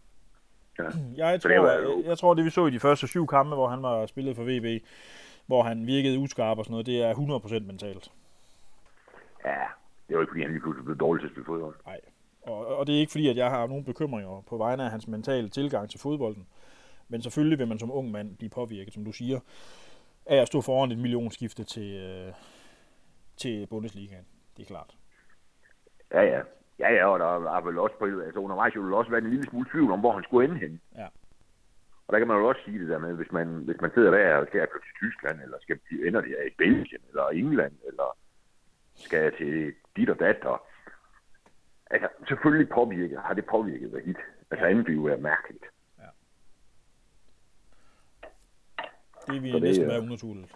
Ja. Jeg tror, var jeg, jeg tror, det vi så i de første syv kampe, hvor han var spillet for VB, hvor han virkede uskarp og sådan noget, det er 100% mentalt. Ja, det var ikke, fordi han lige pludselig blev dårlig til at spille fodbold. Nej. Og, og det er ikke fordi, at jeg har nogen bekymringer på vegne af hans mentale tilgang til fodbolden. Men selvfølgelig vil man som ung mand blive påvirket, som du siger, af at stå foran et millionskifte til, øh, til Bundesligaen. Det er klart. Ja, ja. Ja, ja, og der er vel også på, altså undervejs jo også været en lille smule tvivl om, hvor han skulle ende hen. Ja. Og der kan man jo også sige det der med, hvis man, hvis man sidder der og skal flytte til Tyskland, eller skal ender det i Belgien, eller England, eller skal jeg til dit og dat, og altså, selvfølgelig påvirket, har det påvirket hvad hit. Altså, andet vil jo være mærkeligt. Det vil Så det, næsten øh, være unaturligt.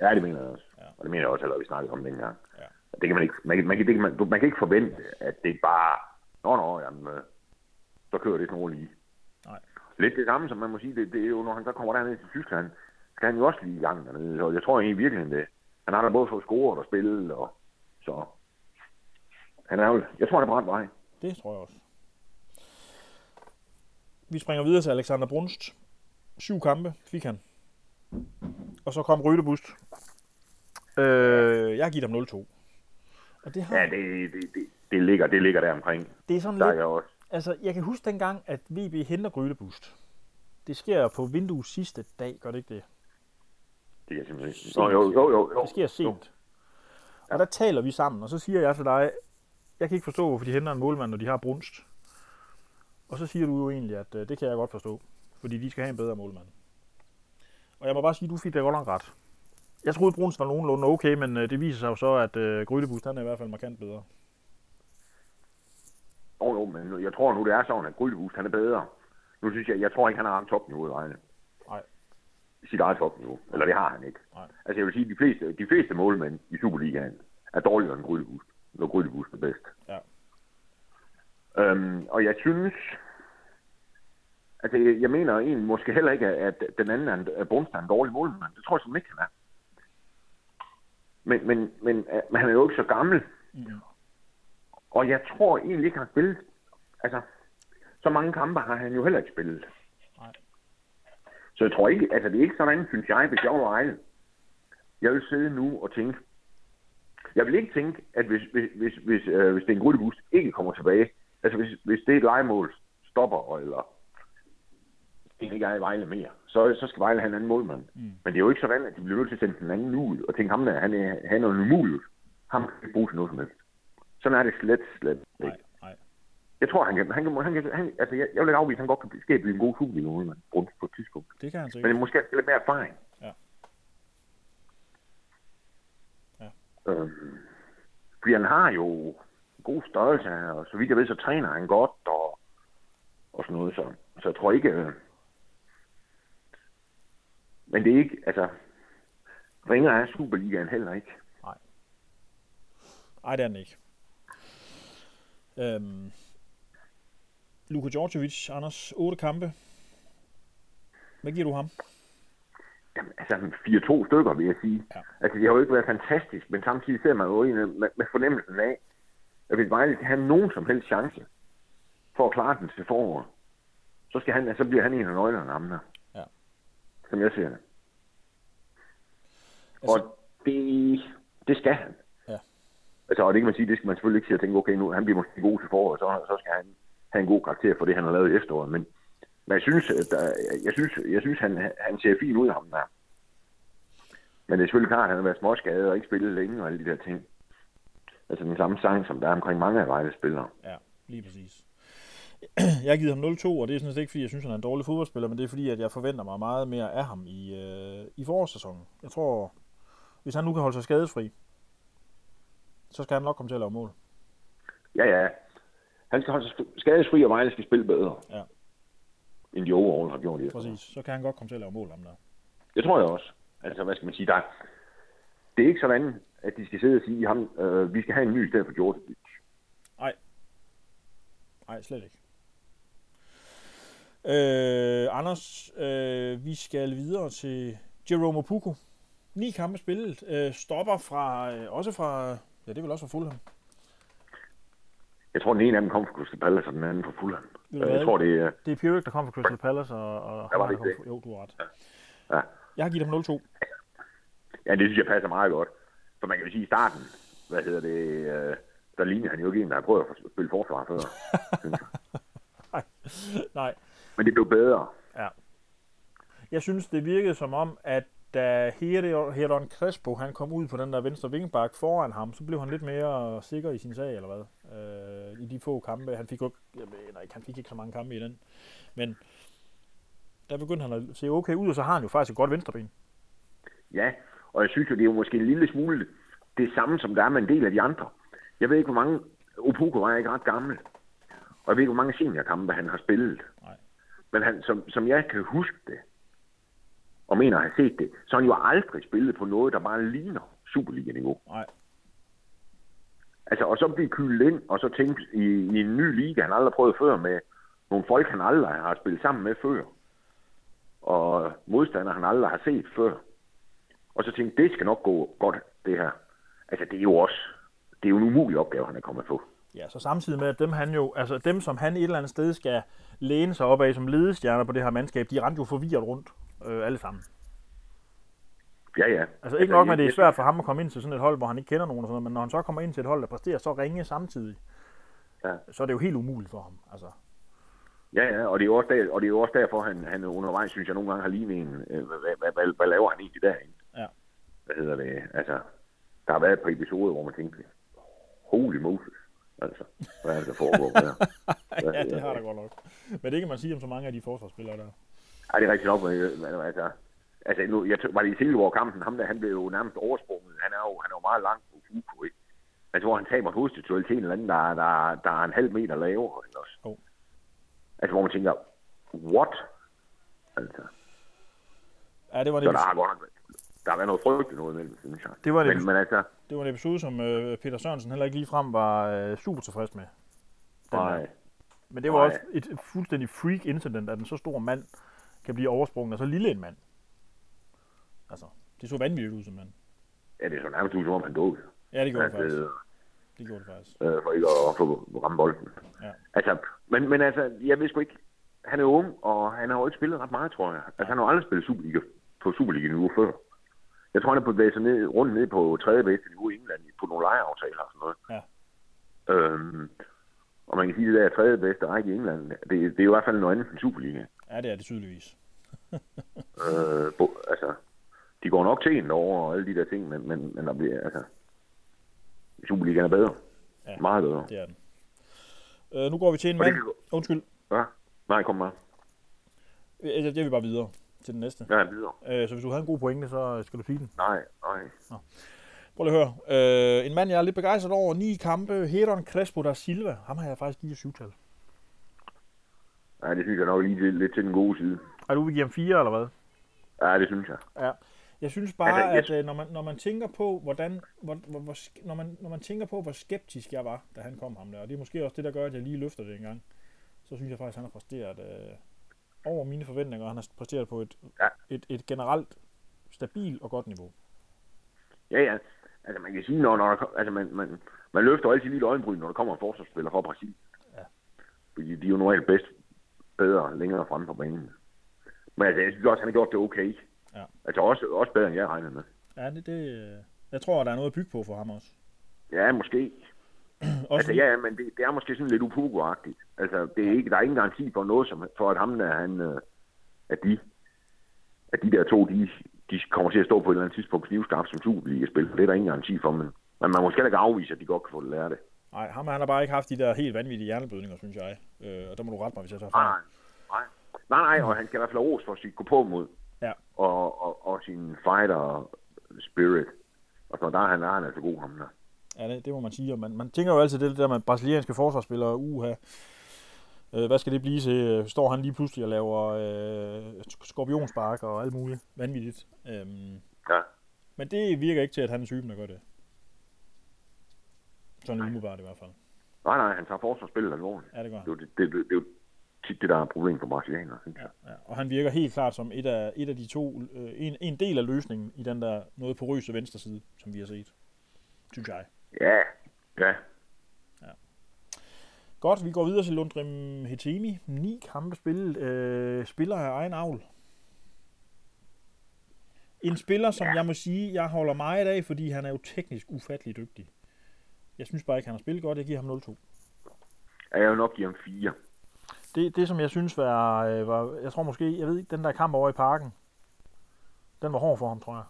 Ja, det mener jeg også. Ja. Ja. Og det mener jeg også, at vi snakkede om dengang. Ja. Det kan man ikke, man, man, det kan man, man kan ikke forvente, at det bare, nå, nå, jamen, øh, så kører det sådan lige. Nej. Lidt det samme, som man må sige, det, det er jo, når han så kommer derned til Tyskland, skal han jo også lige i gang dernede. Og jeg tror egentlig virkelig, det. Han har da både fået scoret og spillet, og så... Han er jo, jeg tror, han er på ret vej. Det tror jeg også. Vi springer videre til Alexander Brunst. Syv kampe fik han. Og så kom Rydebust. Øh, jeg har givet ham 0-2. Og det har Ja, det, det, det, det, ligger, det ligger der omkring. det er sådan Der er lidt... jeg også. Altså, jeg kan huske dengang, at VB henter Grydebust. Det sker på vinduets sidste dag, gør det ikke det? Det er simpelthen ikke. Nå, jo, jo, jo, jo. Det sker sent. Og der taler vi sammen, og så siger jeg til dig, jeg kan ikke forstå, hvorfor de henter en målmand, når de har Brunst. Og så siger du jo egentlig, at øh, det kan jeg godt forstå, fordi de skal have en bedre målmand. Og jeg må bare sige, at du fik da godt nok ret. Jeg troede, Brunst var nogenlunde okay, men øh, det viser sig jo så, at øh, Grydebust, han er i hvert fald markant bedre. Jo, jo, men jeg tror nu, det er sådan, at Grydebust, han er bedre. Nu synes jeg, jeg tror ikke, han har ramt i Vejle. Nej. Sit eget topniveau. Eller det har han ikke. Nej. Altså jeg vil sige, at de fleste, de fleste målmænd i Superligaen er dårligere end Grydebust, når Grydebust er bedst. Ja. Øhm, og jeg synes, altså jeg, jeg mener egentlig måske heller ikke, at den anden er en, at Brunst er en dårlig målmand. Det tror jeg simpelthen ikke, han er. Men, men, men, øh, men han er jo ikke så gammel. Mm. Og jeg tror egentlig ikke, han har spillet. Altså, så mange kampe har han jo heller ikke spillet. Nej. Så jeg tror ikke, altså det er ikke sådan, synes jeg, hvis jeg var Vejle. Jeg vil sidde nu og tænke, jeg vil ikke tænke, at hvis, hvis, hvis, hvis, øh, hvis det er en Grudebus ikke kommer tilbage, altså hvis, hvis det er et legemål stopper, eller det ikke er i Vejle mere, så, så skal Vejle have en anden målmand. Mm. Men det er jo ikke sådan, at de bliver nødt til at sende den anden ud, og tænke ham der, han er, han er en umuligt. Ham kan ikke bruge til noget som helst. Sådan er det slet, slet ikke. Nej, nej. Jeg tror, han kan, han kan, han kan, han, altså jeg, jeg vil ikke afvise, at han godt kan blive- skabe en god Superliga målmand på et tidspunkt. Det kan han Men sikkert. det er måske lidt mere erfaring. Ja. Ja. Øhm, fordi han har jo god størrelse, og så vidt jeg ved, så træner han godt, og, og sådan noget. Så, så jeg tror ikke... Øh, men det er ikke, altså... Ringer er Superligaen heller ikke. Nej, det er den ikke. Øhm, Luka Djordjevic, Anders, 8 kampe. Hvad giver du ham? Jamen, altså 4-2 stykker, vil jeg sige. Ja. Altså, det har jo ikke været fantastisk, men samtidig ser man jo egentlig med, med fornemmelsen af, at hvis Vejle skal have nogen som helst chance for at klare den til foråret, så, skal han, så bliver han en af nøglerne ham der. Ja. Som jeg ser det. Altså- Og det, det skal han. Ja. Altså, og det kan man sige, det skal man selvfølgelig ikke sige at tænke, okay, nu han bliver måske god til foråret, så, så skal han have en god karakter for det, han har lavet i efteråret. Men, men jeg synes, der, jeg synes, jeg synes han, han ser fin ud af ham der. Men det er selvfølgelig klart, at han har været småskadet og ikke spillet længe og alle de der ting. Altså den samme sang, som der er omkring mange af Vejles spillere. Ja, lige præcis. Jeg har givet ham 0-2, og det er sådan set ikke, fordi jeg synes, han er en dårlig fodboldspiller, men det er fordi, at jeg forventer mig meget mere af ham i, øh, i forårssæsonen. Jeg tror, hvis han nu kan holde sig skadesfri, så skal han nok komme til at lave mål. Ja, ja. Han skal holde sig skadesfri, og Vejle skal spille bedre. Ja. End de overall har gjort i efteråret. Præcis. Så kan han godt komme til at lave mål, ham der. Det tror jeg også. Altså, hvad skal man sige, der er- det er ikke sådan, at de skal sidde og sige, ham, øh, vi skal have en ny i stedet for Djordjevic. Nej, slet ikke. Øh, Anders, øh, vi skal videre til Jerome Puko. Ni kampe spillet. Øh, stopper fra, øh, også fra, ja, det er vel også fra Fulham. Jeg tror, den ene af dem kom fra Crystal Palace, og den anden fra Fulham. Jeg tror, det er... Det er Pirik, der kom fra Crystal Palace, og, og Der var det ikke fra- Jo, du har ret. Ja. Jeg har givet ham 0-2. Ja, det synes jeg passer meget godt. For man kan jo sige, i starten, hvad hedder det, øh, der ligner han jo ikke en, der har prøvet at spille forsvar før. jeg. Nej, Men det blev bedre. jeg synes, det virkede som om, at da Her- Heron Crespo han kom ud på den der venstre vingbak foran ham, så blev han lidt mere sikker i sin sag, eller hvad? Øh, I de få kampe. Han fik jo ikke, jeg mener ikke, han fik ikke så mange kampe i den. Men der begyndte han at se okay ud, og så har han jo faktisk et godt venstreben. Ja, og jeg synes jo, det er jo måske en lille smule det samme, som der er med en del af de andre. Jeg ved ikke, hvor mange... Opoku var ikke ret gammel. Og jeg ved ikke, hvor mange seniorkampe han har spillet. Nej. Men han, som, som jeg kan huske det, og mener at have set det, så han jo aldrig spillet på noget, der bare ligner Superliga-niveau. Nej. Altså, og så blive kylet ind, og så tænke i, i en ny liga, han aldrig prøvet før med nogle folk, han aldrig har spillet sammen med før. Og modstandere, han aldrig har set før. Og så tænke, det skal nok gå godt, det her. Altså, det er jo også, det er jo en umulig opgave, han er kommet på. Ja, så samtidig med, at dem, han jo, altså dem, som han et eller andet sted skal læne sig op af som ledestjerner på det her mandskab, de rendte jo forvirret rundt, øh, alle sammen. Ja, ja. Altså ikke nok med, at det er svært for ham at komme ind til sådan et hold, hvor han ikke kender nogen og sådan noget, men når han så kommer ind til et hold, der præsterer så ringe samtidig, Ja. så er det jo helt umuligt for ham. Altså, Ja, ja, og det er jo også, der, og det er jo også derfor, han, han undervejs, synes jeg, nogle gange har lignet en, øh, hvad, hvad, hvad, hvad, laver han egentlig derinde? Ja. Hvad hedder det? Altså, der har været et par episoder, hvor man tænkte, holy Moses, altså, hvad er det, der foregår der? Ja, det har der godt nok. Men det kan man sige om så mange af de forsvarsspillere der. Ej, det er rigtigt nok, men, men altså, altså nu, jeg var det i Silkeborg-kampen, ham der, han blev jo nærmest oversprunget. Han er jo, han er jo meget langt på Fuku, ikke? Altså, hvor han taber et hovedstatuel til en eller anden, der, der, der er en halv meter lavere, ikke også? Jo. Altså, hvor man tænker, what? Altså, Ja, det var en, så der episode, har godt nok der har været noget frygteligt noget imellem, synes jeg. Det var en men, episode- men altså, det var en episode, som øh, Peter Sørensen heller ikke ligefrem var øh, super tilfreds med. Den nej, der. Men det var Nej. også et fuldstændig freak incident, at en så stor mand kan blive oversprunget af så lille en mand. Altså, det så vanvittigt ud, simpelthen. ja, det er så nærmest ud, som om han døde. Ja, det gjorde det faktisk. øh, Det gjorde det faktisk. øh, for ikke at få ramme bolden. Ja. Altså, men, men altså, jeg ved sgu ikke, han er ung, og han har jo ikke spillet ret meget, tror jeg. Altså, han har aldrig spillet Superliga, på Superliga-niveau før. Jeg tror, han er på bevæget sig ned, rundt ned på tredje bedste niveau i England, på nogle lejeaftaler og sådan noget. Ja. Øhm, og man kan sige, at det der tredje bedste række i England, det, det er jo i hvert fald noget andet end Superliga. Ja, det er det tydeligvis. Øh, bo, altså, de går nok til en over og alle de der ting, men, men, men der bliver, altså, Superligaen er bedre. Ja. Meget bedre. Det er den. Øh, nu går vi til en Og mand. kan Undskyld, Ja. Nej, kom med. jeg, jeg vil bare videre til den næste. Ja, videre. Øh, så hvis du havde en god pointe, så skal du sige den. Nej, nej. Prøv lige at høre. Øh, en mand, jeg er lidt begejstret over. Ni kampe. Heron Crespo da Silva. Ham har jeg faktisk givet syvtal. Ja, det synes jeg nok lige lidt, til den gode side. Er du vil give ham fire, eller hvad? Ja, det synes jeg. Ja. Jeg synes bare, Altså, at jeg- øh, når, man, når man tænker på, hvordan, hvor, hvor, hvor, når, man, når man tænker på, hvor skeptisk jeg var, da han kom ham der, og det er måske også det, der gør, at jeg lige løfter det en gang, så synes jeg faktisk, at han har præsteret øh, over mine forventninger, og han har præsteret på et, Ja. et, et generelt stabil og godt niveau. Ja, ja. Altså, man kan sige, når, når der, altså, man, man, man løfter altid lige øjenbryn, når der kommer en forsvarsspiller fra Brasilien. Ja. Fordi de er jo normalt bedst bedre længere fremme på banen. Men altså, jeg synes også, han har gjort det okay. Ja. Altså, også, også bedre, end jeg regnede med. Ja, det, det, øh, jeg tror, der er noget at bygge på for ham også. Ja, måske. også Altså, ja, men det, det er måske sådan lidt upugo-agtigt. Altså, det er ikke, der er ingen garanti for noget, som, for at ham der, han, øh, at de, at de der to, de, de kommer til at stå på et eller andet tidspunkt knivskarpt som Superliga-spil. Det er der ingen garanti for, men, men man må skal ikke afvise, at de godt kan få det lært det. Nej, ham han har bare ikke haft de der helt vanvittige hjerneblødninger, synes jeg. Øh, og der må du rette mig, hvis jeg tager Nej, fejl. nej. Nej, nej, og han skal i hvert fald ros for sit gå på mod. Ja. Og, og, og sin fighter spirit. Og så der er han, der er han altså god, ham der. Ja, det, det må man sige. Og man, man tænker jo altid det der med brasilianske forsvarsspillere, uha, øh, hvad skal det blive til? Øh, Står han lige pludselig og laver øh, skorpionspark og alt muligt vanvittigt. Øhm, Ja. men det virker ikke til, at han er typen, der gør det. Sådan umiddelbart i hvert fald. Nej, nej, han tager forsvarsspillet alvorligt. Ja, det gør Det er det, det, det, det er tit det, der er et problem for brasilianere, synes jeg. Ja, ja. Og han virker helt klart som et af, et af de to, øh, en, en del af løsningen i den der noget porøse venstre side, som vi har set. Synes jeg. Ja, ja. Godt, vi går videre til Lundrim Hetemi. Ni kampe spillet. Øh, spiller af egen avl. En spiller, som ja. jeg må sige, jeg holder meget af, fordi han er jo teknisk ufattelig dygtig. Jeg synes bare ikke, han har spillet godt. Jeg giver ham 0-2. Ja, Jeg vil nok give ham fire. Det, det som jeg synes var, øh, var, jeg tror måske, jeg ved ikke, den der kamp over i parken, den var hård for ham, tror jeg.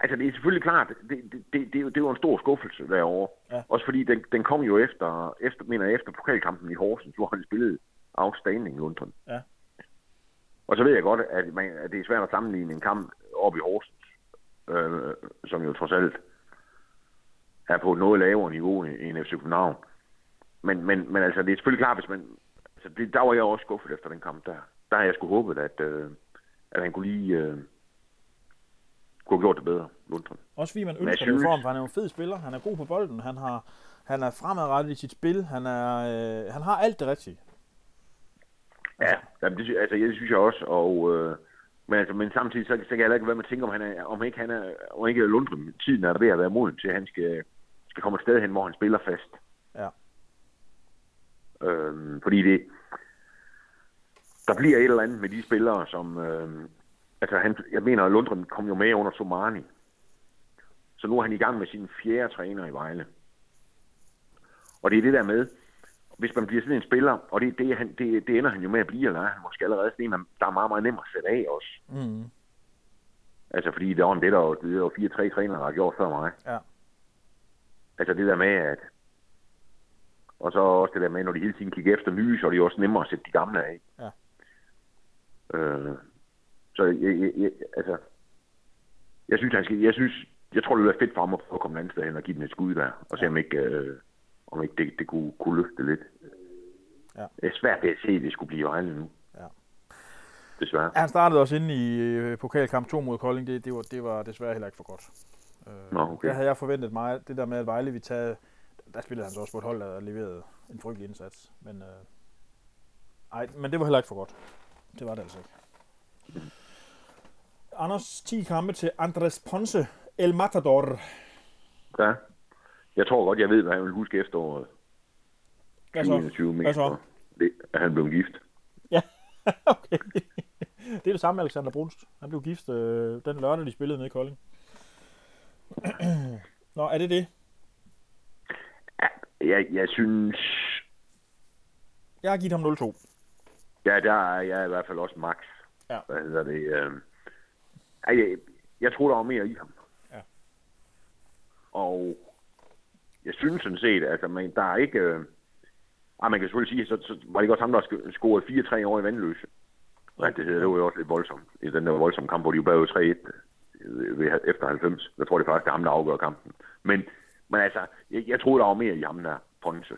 Altså, det er selvfølgelig klart, det, det, det, det, det jo en stor skuffelse derovre. Ja. Også fordi den, den kom jo efter, efter, mener jeg, efter pokalkampen i Horsens, hvor han spillede outstanding Lundren. Ja. Og så ved jeg godt, at, man, at det er svært at sammenligne en kamp op i Horsens, øh, som jo trods alt er på et noget lavere niveau end FC København. Men, men, men altså, det er selvfølgelig klart, hvis man... Altså, det, der var jeg også skuffet efter den kamp der. Der har jeg sgu håbet, at, øh, at han kunne lige... Øh, kunne have gjort det bedre, Lundren. Også fordi man jeg ønsker det for ham, for han er jo en fed spiller. Han er god på bolden. Han, har, han er fremadrettet i sit spil. Han, er, øh, han har alt det rigtige. Ja, jamen, det, altså, det synes jeg også, og, øh, men, altså, men samtidig så, så kan jeg heller ikke være med at tænke, om, han er, om ikke han er, om ikke Lundgren, tiden er der ved at være moden til, at han skal, skal komme et sted hen, hvor han spiller fast. Ja. Øhm, fordi det, der bliver et eller andet med de spillere, som, øhm, altså han, jeg mener, at Lundgren kom jo med under Somani. Så nu er han i gang med sin fjerde træner i Vejle. Og det er det der med, hvis man bliver sådan en spiller, og det, det, han, det, det ender han jo med at blive, eller er han måske allerede sådan en, man- der er meget, meget nemmere at sætte af også. Mm. Altså fordi det er, om det er der, det er jo fire-tre trænere, der har gjort før mig. Ja. Altså det der med, at... Og så også det der med, når de hele tiden kigger efter nye, så er det jo også nemmere at sætte de gamle af. Ja. Øh, så jeg, jeg, jeg, altså... Jeg synes, han skal, jeg synes, jeg tror, det ville være fedt for ham at prøve at komme et andet sted hen og give den et skud der, og se om ikke, øh, om ikke det, det kunne, kunne løfte lidt. Ja. Det er svært at se, at det skulle blive Vejle nu. Ja. Desværre. Han startede også inde i øh, pokalkamp 2 mod Kolding. Det, det, var, det var desværre heller ikke for godt. Øh, Nå, okay. Der havde jeg forventet mig, det der med, at Vejle vi tage, der spillede han så også på et hold, der leverede en frygtelig indsats. Men, øh, ej, men det var heller ikke for godt. Det var det altså ikke. Anders, 10 kampe til Andres Ponce, El Matador. Ja. Jeg tror godt, jeg ved, hvad han vil huske efteråret. Hvad så? 2021 Hvad så? Det, at han blev gift. Ja, okay. Det er det samme med Alexander Brunst. Han blev gift øh, den lørdag, de spillede nede i Kolding. Nå, er det det? Ja, jeg, jeg synes... Jeg har givet ham 0-2. Ja, der er jeg i hvert fald også max. Ja. Hvad hedder det? Øh, jeg, jeg tror, der var mere i ham. Ja. Og jeg synes sådan set, altså, man, der er ikke... Øh, ej, man kan selvfølgelig sige, så, så var det ikke også ham, der scorede 4-3 år i vandløse. Hvad det hedder, det var jo også lidt voldsomt. I den der voldsomme kamp, hvor de jo bagud 3-1 øh, ved- efter 90. Jeg tror, det er faktisk ham, der afgør kampen. Men, men altså, jeg, jeg troede, der var mere i ham der, Ponce.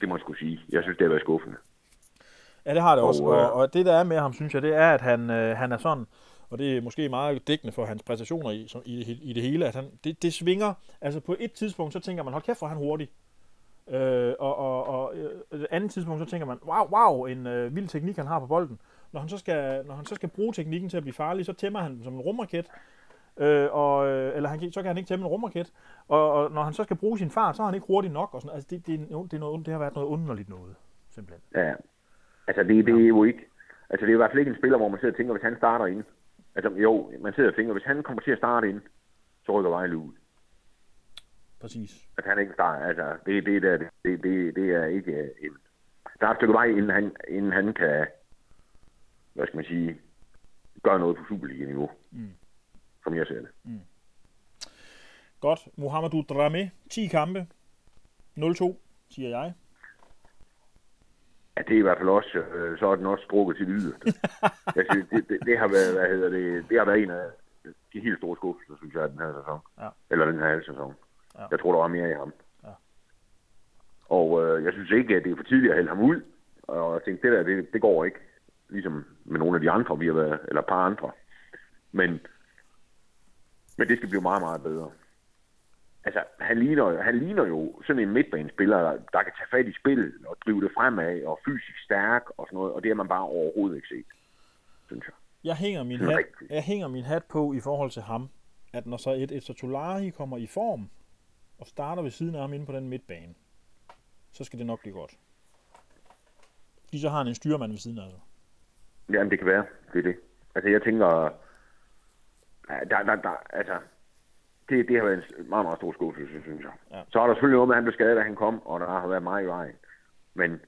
Det må jeg skulle sige. Jeg synes, det har været skuffende. Ja, det har det Og, også. øh, Og, og det, der er med ham, synes jeg, det er, at han, øh, han er sådan, og det er måske meget dækkende for hans præstationer i, som, i, i det hele, at han, det, det svinger. Altså på et tidspunkt, så tænker man, hold kæft, hvor han hurtig. Øh, og, og, og øh, et andet tidspunkt, så tænker man, wow, wow, en øh, vild teknik, han har på bolden. Når han, så skal, når han så skal bruge teknikken til at blive farlig, så tæmmer han som en rumraket. Øh, og, øh, eller han så kan han ikke tæmme en rumraket. Og, og, når han så skal bruge sin fart, så er han ikke hurtig nok. Og sådan. Altså, det, det, er, det, er noget, det har været noget underligt noget, simpelthen. Ja. Altså, det, det er jo ikke... Altså, det er i hvert fald ikke en spiller, hvor man sidder og tænker, hvis han starter ind. Altså, jo, man sidder og tænker, hvis han kommer til at starte ind, så rykker Vejle ud. Præcis. At han ikke starter, altså, det, det, der, det, det, det er ikke øh, en... Der er et stykke vej, inden han, inden han kan, hvad skal man sige, gøre noget på Superliga-niveau. Mm. Som jeg ser det. Godt. Mohamedou Dramé, 10 kampe. 0-2, siger jeg. Ja, det er i hvert fald også, øh, så er den også strukket til yderste. jeg synes, det, det, det, har været, hvad hedder det, det har været en af de helt store skuffelser, synes jeg, den her sæson. Ja. Eller den her halve sæson. Ja. Jeg tror, der var mere i ham. Ja. Og øh, jeg synes ikke, at det er for tidligt at hælde ham ud. Og jeg tænkte, det der, det, det går ikke. Ligesom med nogle af de andre, vi har været, eller et par andre. Men, men det skal blive meget, meget bedre. Altså, han ligner, han ligner jo sådan en midtbanespiller, der, der kan tage fat i spillet og drive det fremad og fysisk stærk og sådan noget, og det har man bare overhovedet ikke set, synes jeg. Jeg hænger min, hat, rigtigt. jeg hænger min hat på i forhold til ham, at når så et Estatolari kommer i form, og starter ved siden af ham inde på den midtbane, så skal det nok blive godt. Fordi så har han en styrmand ved siden af sig. Jamen, det kan være. Det er det. Altså, jeg tænker... Der, der, der, altså, det, det har været en meget, meget stor skuffelse, synes jeg. Ja. Så er der selvfølgelig noget med, at han blev skadet, da han kom, og der har været meget i vejen. Men,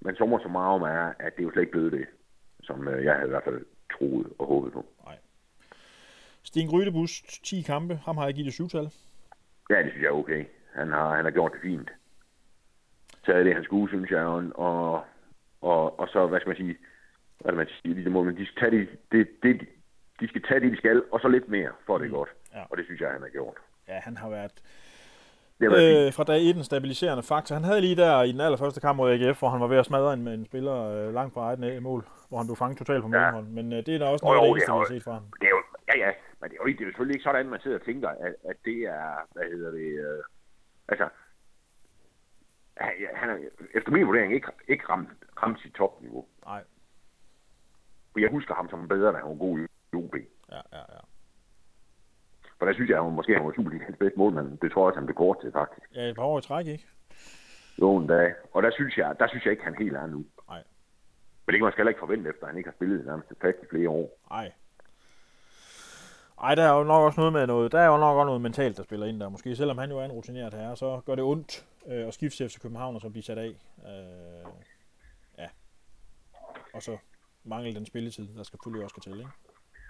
men så må så meget om er, at det er jo slet ikke blevet det, som øh, jeg havde i hvert fald troet og håbet på. Sten Grydebus, 10 kampe. Ham har jeg givet et syvtal. Ja, det synes jeg er okay. Han har, han har gjort det fint. Taget det, han skulle, synes jeg. Og, og, og, så, hvad skal man sige, hvad skal man sige, det må, men de tage det, det, det, de skal tage det, de skal, og så lidt mere, for det er godt. Ja. Og det synes jeg, han har gjort. Ja, han har været Det øh, fra dag 1 en stabiliserende faktor. Han havde lige der i den allerførste kamp mod AGF, hvor han var ved at smadre en, med en spiller øh, langt fra eget mål, hvor han blev fanget totalt på Ja. mellemhold. Men øh, det er da også Jo, noget af jo, det eneste, vi har set fra ham. Det er jo, ja, ja, men det er jo, det er jo selvfølgelig ikke sådan, man sidder og tænker, at, at det er, hvad hedder det, øh, altså, han, han er efter min vurdering ikke, ikke ramt, ramt sit topniveau. Nej, For jeg husker ham som bedre, da han var god i OB. ja, ja, ja. For der synes jeg, at han måske var Superligans bedste målmand. Det tror jeg også, han blev kort til, faktisk. Ja, et par år i træk, ikke? Jo, en dag. Og der synes jeg, der synes jeg ikke, han helt er nu. Nej. Men det kan man skal heller ikke forvente, efter han ikke har spillet nærmest fast i flere år. Nej. Ej, der er jo nok også noget med noget, der er jo nok også noget mentalt, der spiller ind der. Måske selvom han jo er en rutineret herre, så gør det ondt øh, at skifte til FC København og så blive sat af. Øh, ja. Og så mangler den spilletid, der skal selvfølgelig også skal til, ikke?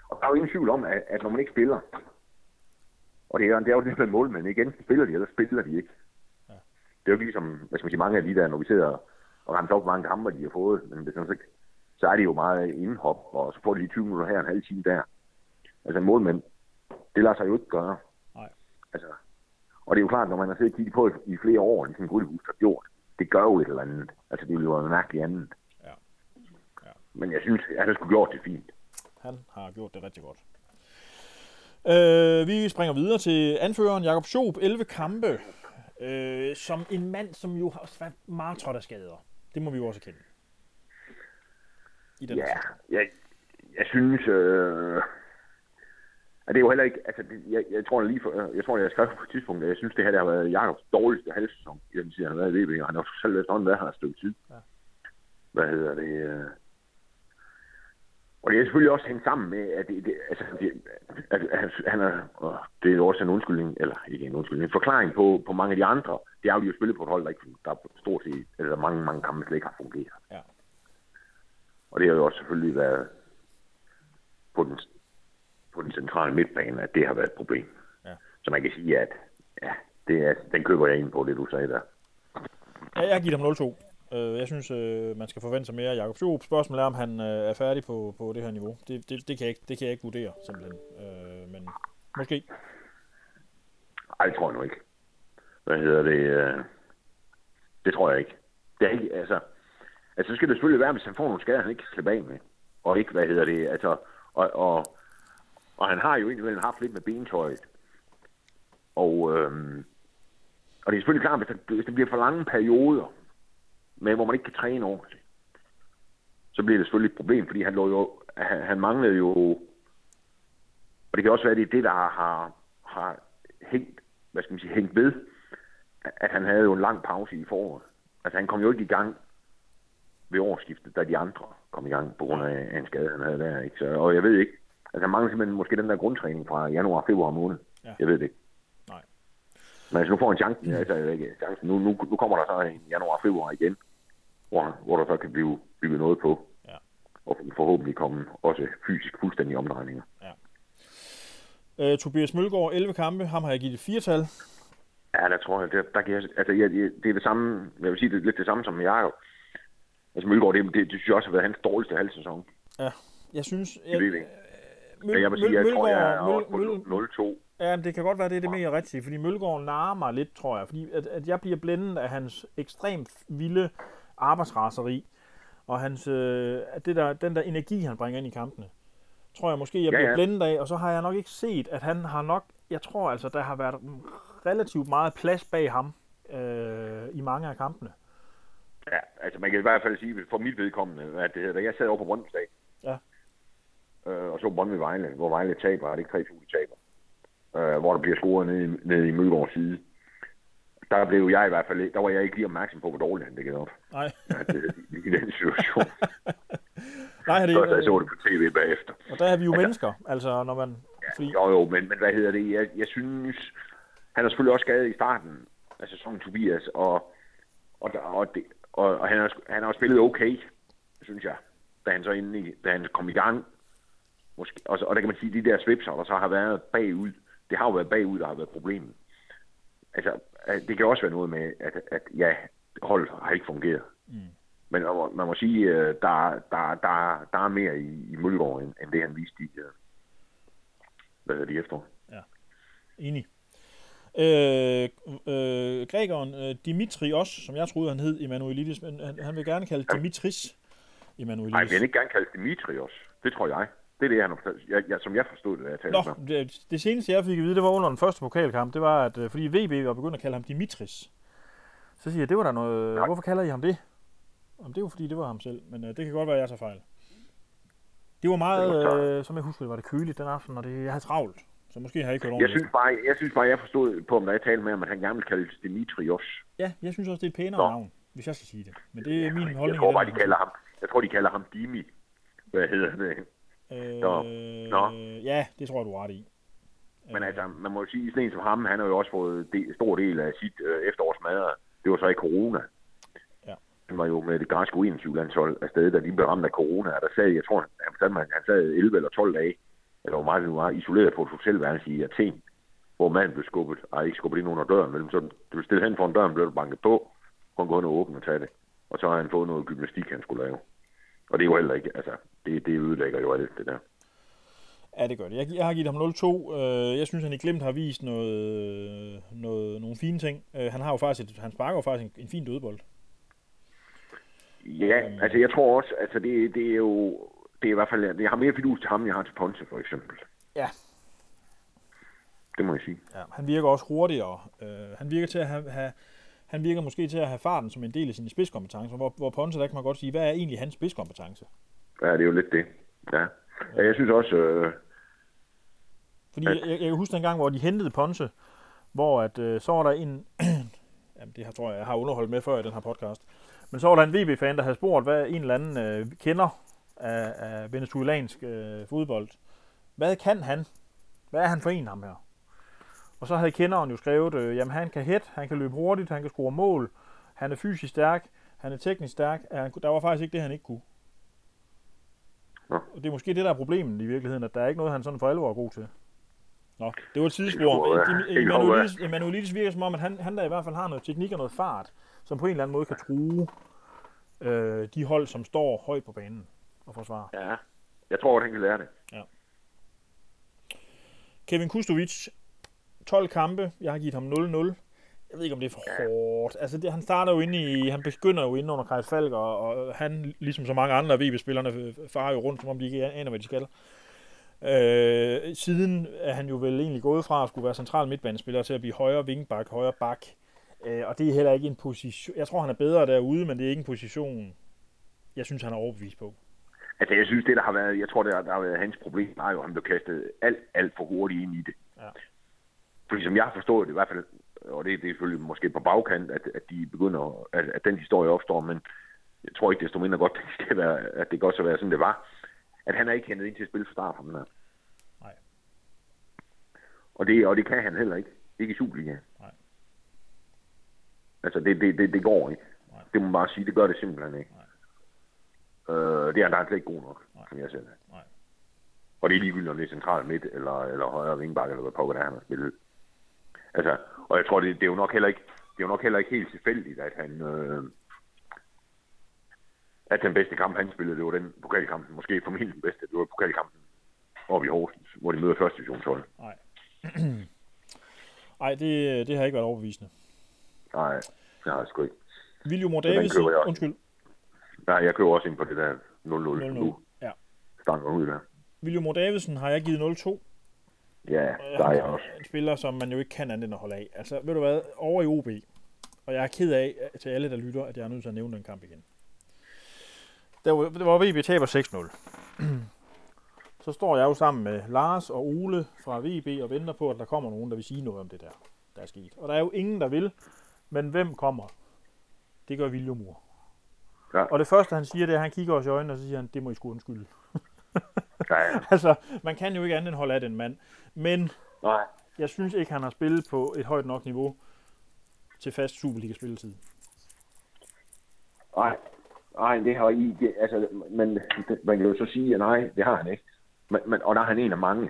Og der er jo ingen tvivl om, at, at når man ikke spiller, og det er, det er jo det med målmænd? Enten spiller de, eller spiller de ikke. Ja. Det er jo ligesom, hvad skal man sige, mange af de der, når vi sidder og rammer op, hvor mange kampe de har fået, men det er sådan, så, så er det jo meget indhop, og så får de lige 20 minutter her, en halv time der. Altså målmænd, det lader sig jo ikke gøre. Nej. Altså, og det er jo klart, når man har siddet og kigget på i, flere år, ligesom Gryllehus har gjort, det gør jo et eller andet. Altså, det ville jo være mærkeligt andet. Ja. Ja. Men jeg synes, at han skulle gjort det fint. Han har gjort det rigtig godt. Øh, vi springer videre til anføreren Jakob Schob, 11 kampe. Øh, som en mand, som jo har været meget trådt af skader. Det må vi jo også kende. I den Ja, jeg, jeg synes, øh, at det er jo heller ikke, altså, det, jeg, jeg, tror lige for, jeg tror, jeg skrev på et tidspunkt, at jeg synes, det her der har været Jakobs dårligste halvsæson i den tid, han har været i VB, og han har selv været sådan været her et stykke tid. Ja. Hvad hedder det? Øh, og det er selvfølgelig også hængt sammen med, at, det, det, altså, det, at, at han er, og det er jo også en undskyldning, eller ikke en undskyldning, en forklaring på, på mange af de andre. Det er jo, spillet på et hold, der, ikke, der stort set, eller mange, mange kampe slet ikke har fungeret. Ja. Og det har jo også selvfølgelig været på den, på den centrale midtbane, at det har været et problem. Ja. Så man kan sige, at ja, det er, den køber jeg ind på, det du sagde der. Ja, jeg giver ham 0-2. Øh, jeg synes, øh, man skal forvente sig mere af Jakob Schob. Spørgsmålet er, om han øh, er færdig på, på det her niveau. Det, det, det, kan jeg ikke, det kan jeg ikke vurdere, simpelthen. Øh, men måske. Ej, det tror jeg nu ikke. Hvad hedder det? øh, Det tror jeg ikke. Det er ikke, altså... Altså, så skal det selvfølgelig være, hvis han får nogle skader, han ikke kan slippe af med. Og ikke, hvad hedder det, altså... Og, og, og han har jo indimellem haft lidt med bentøjet. Og, øhm, og det er selvfølgelig klart, hvis hvis det bliver for lange perioder, med hvor man ikke kan træne ordentligt, så bliver det selvfølgelig et problem, fordi han, lå jo, han, han manglede jo, og det kan også være, at det er det, der har, har, har hængt, hvad skal man sige, hængt ved, at han havde jo en lang pause i foråret. Altså han kom jo ikke i gang ved årsskiftet, da de andre kom i gang på grund af en skade, han havde der. Ikke? Så, og jeg ved ikke, altså han mangler simpelthen måske den der grundtræning fra januar februar måned. Ja. Jeg ved det ikke. Nej. Men altså nu får han chancen, altså ikke chancen. Nu, nu, nu kommer der så en januar februar igen, hvor, hvor der så kan blive bygget noget på. Ja. Og forhåbentlig komme også fysisk fuldstændig omdrejninger. Ja. Øh, Tobias Mølgaard, 11 kampe, ham har jeg givet et firtal. Ja, der tror jeg, der, der kan jeg, altså, jeg, det er det samme, jeg vil sige, det er lidt det samme som jeg. Altså Mølgaard, det, det, det synes jeg også har været hans dårligste halv sæson. Ja, jeg synes... Jeg, jeg. Men jeg vil sige, jeg tror, jeg er også på 0-2. Ja, det kan godt være, det er det mere rigtige, fordi Mølgaard narrer mig lidt, tror jeg. Fordi at, at jeg bliver blændet af hans ekstremt vilde arbejdsraseri, og hans, øh, det der, den der energi, han bringer ind i kampene. Tror jeg måske, jeg bliver ja, ja. blændet af, og så har jeg nok ikke set, at han har nok... Jeg tror altså, der har været relativt meget plads bag ham øh, i mange af kampene. Ja, altså man kan i hvert fald sige, for mit vedkommende, at det hedder, jeg sad over på Brøndby ja. øh, og så Brøndby Vejle, hvor Vejle taber, er det ikke 3-2, taber, øh, hvor der bliver scoret ned, ned i Mølgaards side. Der blev jeg i hvert fald, der var jeg ikke lige opmærksom på, hvor dårligt han det op. Nej. ja, det, i den situation. Nej, det, Først, jeg så det på tv bagefter. Og der er vi jo altså, mennesker, altså når man... Ja, fordi... Jo, jo, men, men hvad hedder det? Jeg, jeg synes, han er selvfølgelig også skadet i starten af sæsonen, Tobias, og, og, og, det, og, og han, har, han har spillet okay, synes jeg, da han så inde i, da han kom i gang. Måske, og, og der kan man sige, at de der svipser, der så har været bagud, det har jo været bagud, der har været problemet. Altså, det kan også være noget med, at, at ja, holdet har ikke fungeret. Mm. Men man må sige, at der, der, der, der er mere i, i Mølgaard, end, end det han viste i, hvad det efter. Ja, enig. Øh, øh, grækeren øh, Dimitrios, som jeg troede, han hed Emanuelidis, men han, han vil gerne kalde. Dimitris Emanuelidis. Nej, vil ikke gerne kalde Dimitrios. Det tror jeg. Det er det, han har fortalt, jeg, jeg, som jeg forstod det, da jeg talte Nå, det, det seneste, jeg fik at vide, det var under den første pokalkamp, det var, at øh, fordi VB var begyndt at kalde ham Dimitris. Så siger jeg, det var der noget... Nej. Hvorfor kalder I ham det? Om det var fordi, det var ham selv, men øh, det kan godt være, at jeg tager fejl. Det var meget, det var øh, som jeg husker, det var det køligt den aften, og det, jeg havde travlt. Så måske har jeg ikke hørt jeg synes, bare, jeg synes bare, jeg forstod på, om der jeg talte med ham, at han gerne vil kaldes Dimitrios. Ja, jeg synes også, det er et pænere Nå. navn, hvis jeg skal sige det. Men det er ja, min holdning. Jeg tror bare, de kalder ham, jeg tror, de kalder ham Dimi. Hvad hedder det? Øh, Nå. Nå. Ja, det tror jeg, du er ret i. Men altså, man må jo sige, sådan en som ham, han har jo også fået en stor del af sit øh, efterårsmadder. Det var så i corona. Ja. Han var jo med det græske U21-landshold afsted, da de blev ramt af corona. Og der sad, jeg tror, han, han, han sad 11 eller 12 dage eller hvor meget det nu var, isoleret på et hotelværelse i Athen, hvor manden blev skubbet, og ikke skubbet ind under døren, men så du blev stillet hen foran døren, blev du banket på, kunne gå ind og åbne og tage det. Og så har han fået noget gymnastik, han skulle lave. Og det er jo heller ikke, altså, det, det ødelægger jo alt det der. Ja, det gør det. Jeg, jeg har givet ham 0-2. Øh, jeg synes, han i Glimt har vist noget, noget, nogle fine ting. Øh, han har jo faktisk et, han sparker jo faktisk en, en fin dødbold. Ja, øhm. altså jeg tror også, altså det, det er jo, det er i hvert fald, jeg har mere fidus til ham, end jeg har til Ponce, for eksempel. Ja. Det må jeg sige. Ja, han virker også hurtigere. Uh, han virker til at have, have han virker måske til at have farten som en del af sine spidskompetencer, hvor, hvor Ponce, der kan man godt sige, hvad er egentlig hans spidskompetence? Ja, det er jo lidt det. Ja. ja jeg synes også... Øh, Fordi at... jeg, jeg, kan huske en gang, hvor de hentede Ponce, hvor at, øh, så var der en... jamen, det her tror jeg, jeg har underholdt med før i den her podcast. Men så var der en VB-fan, der havde spurgt, hvad en eller anden øh, kender af, af venezuelansk øh, fodbold. Hvad kan han? Hvad er han for en, ham her? Og så havde kenderen jo skrevet, øh, jamen han kan hætte, han kan løbe hurtigt, han kan score mål, han er fysisk stærk, han er teknisk stærk. Han, der var faktisk ikke det, han ikke kunne. Ja. Og det er måske det, der er problemet i virkeligheden, at der er ikke noget, han sådan for alvor er god til. Nå, det var et tidsspor. Emanuelidis virker som om, at han, han der i hvert fald har noget teknik og noget fart, som på en eller anden måde kan true øh, de hold, som står højt på banen og forsvare. Ja, jeg tror, at han kan lære det. Ja. Kevin Kustovic, 12 kampe. Jeg har givet ham 0-0. Jeg ved ikke, om det er for hårdt. Altså, det, han starter jo inde i... Han begynder jo inde under Kajs Falk, og, og han, ligesom så mange andre VB-spillerne, farer jo rundt, som om de ikke aner, hvad de skal. Øh, siden er han jo vel egentlig gået fra at skulle være central midtbanespiller til at blive højre vingbak, højre bak. Øh, og det er heller ikke en position... Jeg tror, han er bedre derude, men det er ikke en position, jeg synes, han er overbevist på. Altså, jeg synes, det der har været, jeg tror, det der har været hans problem, er jo, at han blev kastet alt, alt for hurtigt ind i det. Ja. Fordi som jeg har forstået det, i hvert fald, og det, det er selvfølgelig måske på bagkant, at, at de begynder, at, at den historie opstår, men jeg tror ikke, desto mindre godt, det skal være, at det godt så være, sådan det var, at han er ikke hentet ind til at spille for start ham der. Nej. Og det, og det kan han heller ikke. Ikke i Superligaen. Nej. Altså, det, det, det, det går ikke. Nej. Det må man bare sige, det gør det simpelthen ikke. Øh, det er han der slet ikke god nok, Nej. som jeg ser det. Nej. Og det er ligegyldigt, om det er centralt midt, eller, eller højre vingbakke, eller hvad pokker der er, han har spillet. Altså, og jeg tror, det, det, er jo nok heller ikke, det er jo nok heller ikke helt tilfældigt, at han, øh, at den bedste kamp, han spillede, det var den pokalkampen, måske formentlig den bedste, det var pokalkampen oppe i Horsens, hvor de møder første divisionshold. Nej. Nej, det, det har ikke været overbevisende. Nej, det har jeg sgu ikke. William den Davis, køber jeg også. undskyld, Nej, jeg køber også ind på det der 0-0 0-0. nu. Ja. Stanger ud der. William Davidsen har jeg givet 0-2. Ja, der er jeg også. En spiller, som man jo ikke kan andet end at holde af. Altså, ved du hvad, over i OB, og jeg er ked af til alle, der lytter, at jeg er nødt til at nævne den kamp igen. Der var, det var VB taber 6-0. Så står jeg jo sammen med Lars og Ole fra VB og venter på, at der kommer nogen, der vil sige noget om det der, der er sket. Og der er jo ingen, der vil, men hvem kommer? Det gør Viljumur. Ja. Og det første, han siger, det er, at han kigger os i øjnene, og så siger han, det må I sgu undskylde. Nej, altså, man kan jo ikke andet end holde af den mand. Men nej. jeg synes ikke, han har spillet på et højt nok niveau til fast Superliga-spilletid. Nej, nej, det har I ikke. Altså, men det- man kan jo så sige, at nej, det har han ikke. Men, men, og der er han en af mange.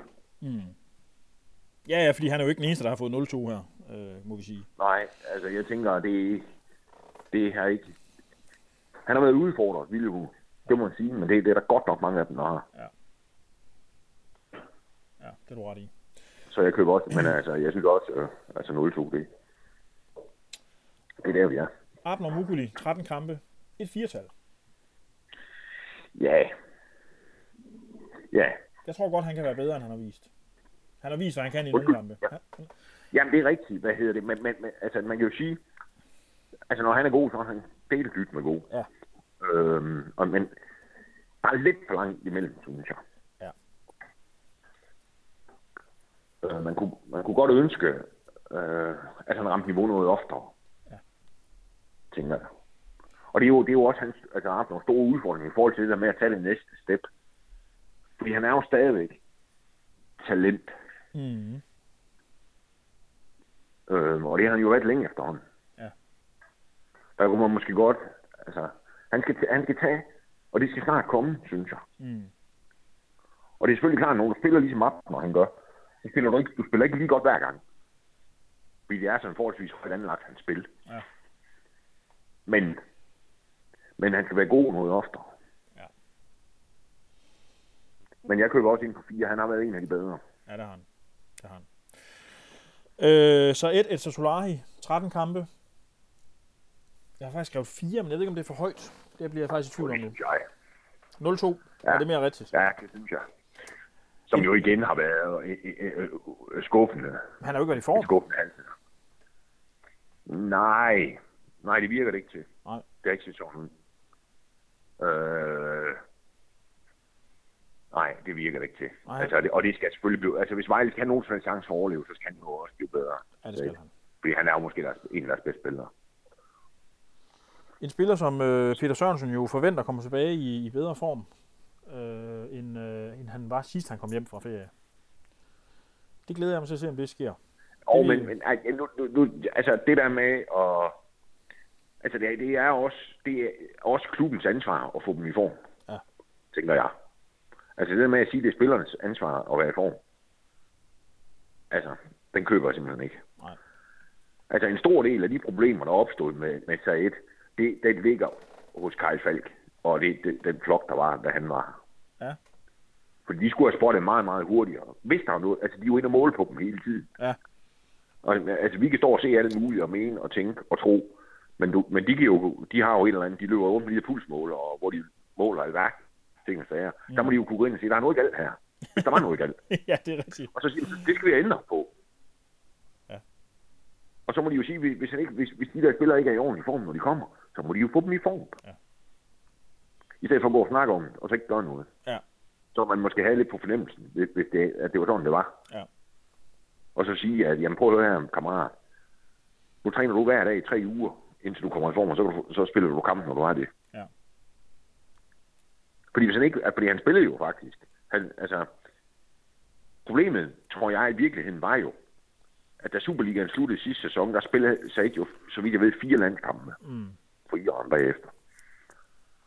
Ja, ja, fordi han er jo ikke den eneste, der har fået 0-2 her, øh, må vi sige. Nej, altså jeg tænker, det, det har ikke... Han har været udfordret, Villehus. Det må man sige, men det, det er der godt nok mange af dem, der har. Ja, det er du ret i. Så jeg køber også, men altså, jeg synes også, øh, altså 0-2, det, det er der, vi er. Abner Mukuli, 13 kampe, et firetal. Ja. Ja. Jeg tror godt, han kan være bedre, end han har vist. Han har vist, hvad han kan i nogle kampe. Ja. Jamen, det er rigtigt. Hvad hedder det? Men, men, men altså, man kan jo sige, altså, når han er god, så er han delt dyt med god. Ja. Øhm, og, men der er lidt for langt imellem, synes jeg. Ja. Øh, man, kunne, man kunne godt ønske, øh, at han ramte niveau noget oftere. Ja. Tænker jeg. Og det er jo, det er jo også hans, altså, har haft nogle store udfordringer i forhold til det der med at tage det næste step. Fordi han er jo stadigvæk talent. Mm. Øh, og det har han jo været længe efterhånden. Ja. Der kunne man måske godt, altså, han skal, han skal tage, og det skal snart komme, synes jeg. Mm. Og det er selvfølgelig klart, at du spiller ligesom op, når han gør, så spiller du ikke, du spiller ikke lige godt hver gang. Fordi det er sådan forholdsvis højt anlagt hans spil. Ja. Men, men han skal være god noget oftere. Ja. Men jeg køber også ind på fire. Han har været en af de bedre. Ja, det har han. Det har han. Øh, så et, et Solari, 13 kampe. Jeg har faktisk skrevet 4, men jeg ved ikke, om det er for højt. Det bliver jeg faktisk i tvivl om nu. synes jeg. 0-2, ja. er det mere rigtigt? Ja, det synes jeg. Som jo igen har været øh, øh, øh, skuffende. Han har jo ikke været i form. Skuffende altid. Nej. Nej, det virker det ikke til. Nej. Det er ikke sæsonen. Øh... Nej, det virker det ikke til. Nej. Altså, det, og det skal selvfølgelig blive... Altså, hvis Vejle skal have nogen chance for at overleve, så skal han jo også blive bedre. Ja, det skal han. Fordi han er jo måske deres, en af deres bedste spillere. En spiller, som øh, Peter Sørensen jo forventer kommer tilbage i, i bedre form, øh, end, øh, end han var sidst, han kom hjem fra ferie. Det glæder jeg mig til at se, om det sker. Og Det- men, men nu, nu, nu, altså det der med at... Altså det, er- det er også, det er også klubbens ansvar at få dem i form. Ja. Tænker jeg. Altså det der med at sige, det er spillernes ansvar at være i form. Altså, den køber jeg simpelthen ikke. Nej. Altså en stor del af de problemer, der er opstået med, med Said, det, det ligger hos Kai Falk. Og det, det, den flok, der var, da han var. Ja. Fordi de skulle have spottet meget, meget hurtigere. Hvis der var noget, altså de er jo inde og måle på dem hele tiden. Ja. Og, altså, vi kan stå og se alt muligt og mene og tænke og tro, men, du, men de, kan jo, de har jo et eller andet, de løber rundt med de pulsmåler, og hvor de måler i værk, ting og sager. Mm. Der må de jo kunne gå ind og sige, der er noget galt her. Hvis der var noget galt. ja, det er rigtigt. Og så siger de, det skal vi ændre på. Ja. Og så må de jo sige, hvis, han ikke, hvis, hvis de der spillere ikke er i ordentlig form, når de kommer, så må de jo få dem i form. Ja. I stedet for at gå og snakke om det, og så ikke gøre noget. Ja. Så man måske have lidt på fornemmelsen, hvis, det, at det var sådan, det var. Ja. Og så sige, at jamen, prøv at høre her, kammerat. Nu træner du hver dag i tre uger, indtil du kommer i form, og så, du, så spiller du kampen, når du har det. Ja. Fordi, hvis han ikke, fordi han spillede jo faktisk. Han, altså, problemet, tror jeg i virkeligheden, var jo, at da Superligaen sluttede sidste sæson, der spillede sig jo, så vidt jeg ved, fire landskampe Mm. For Iran bagefter.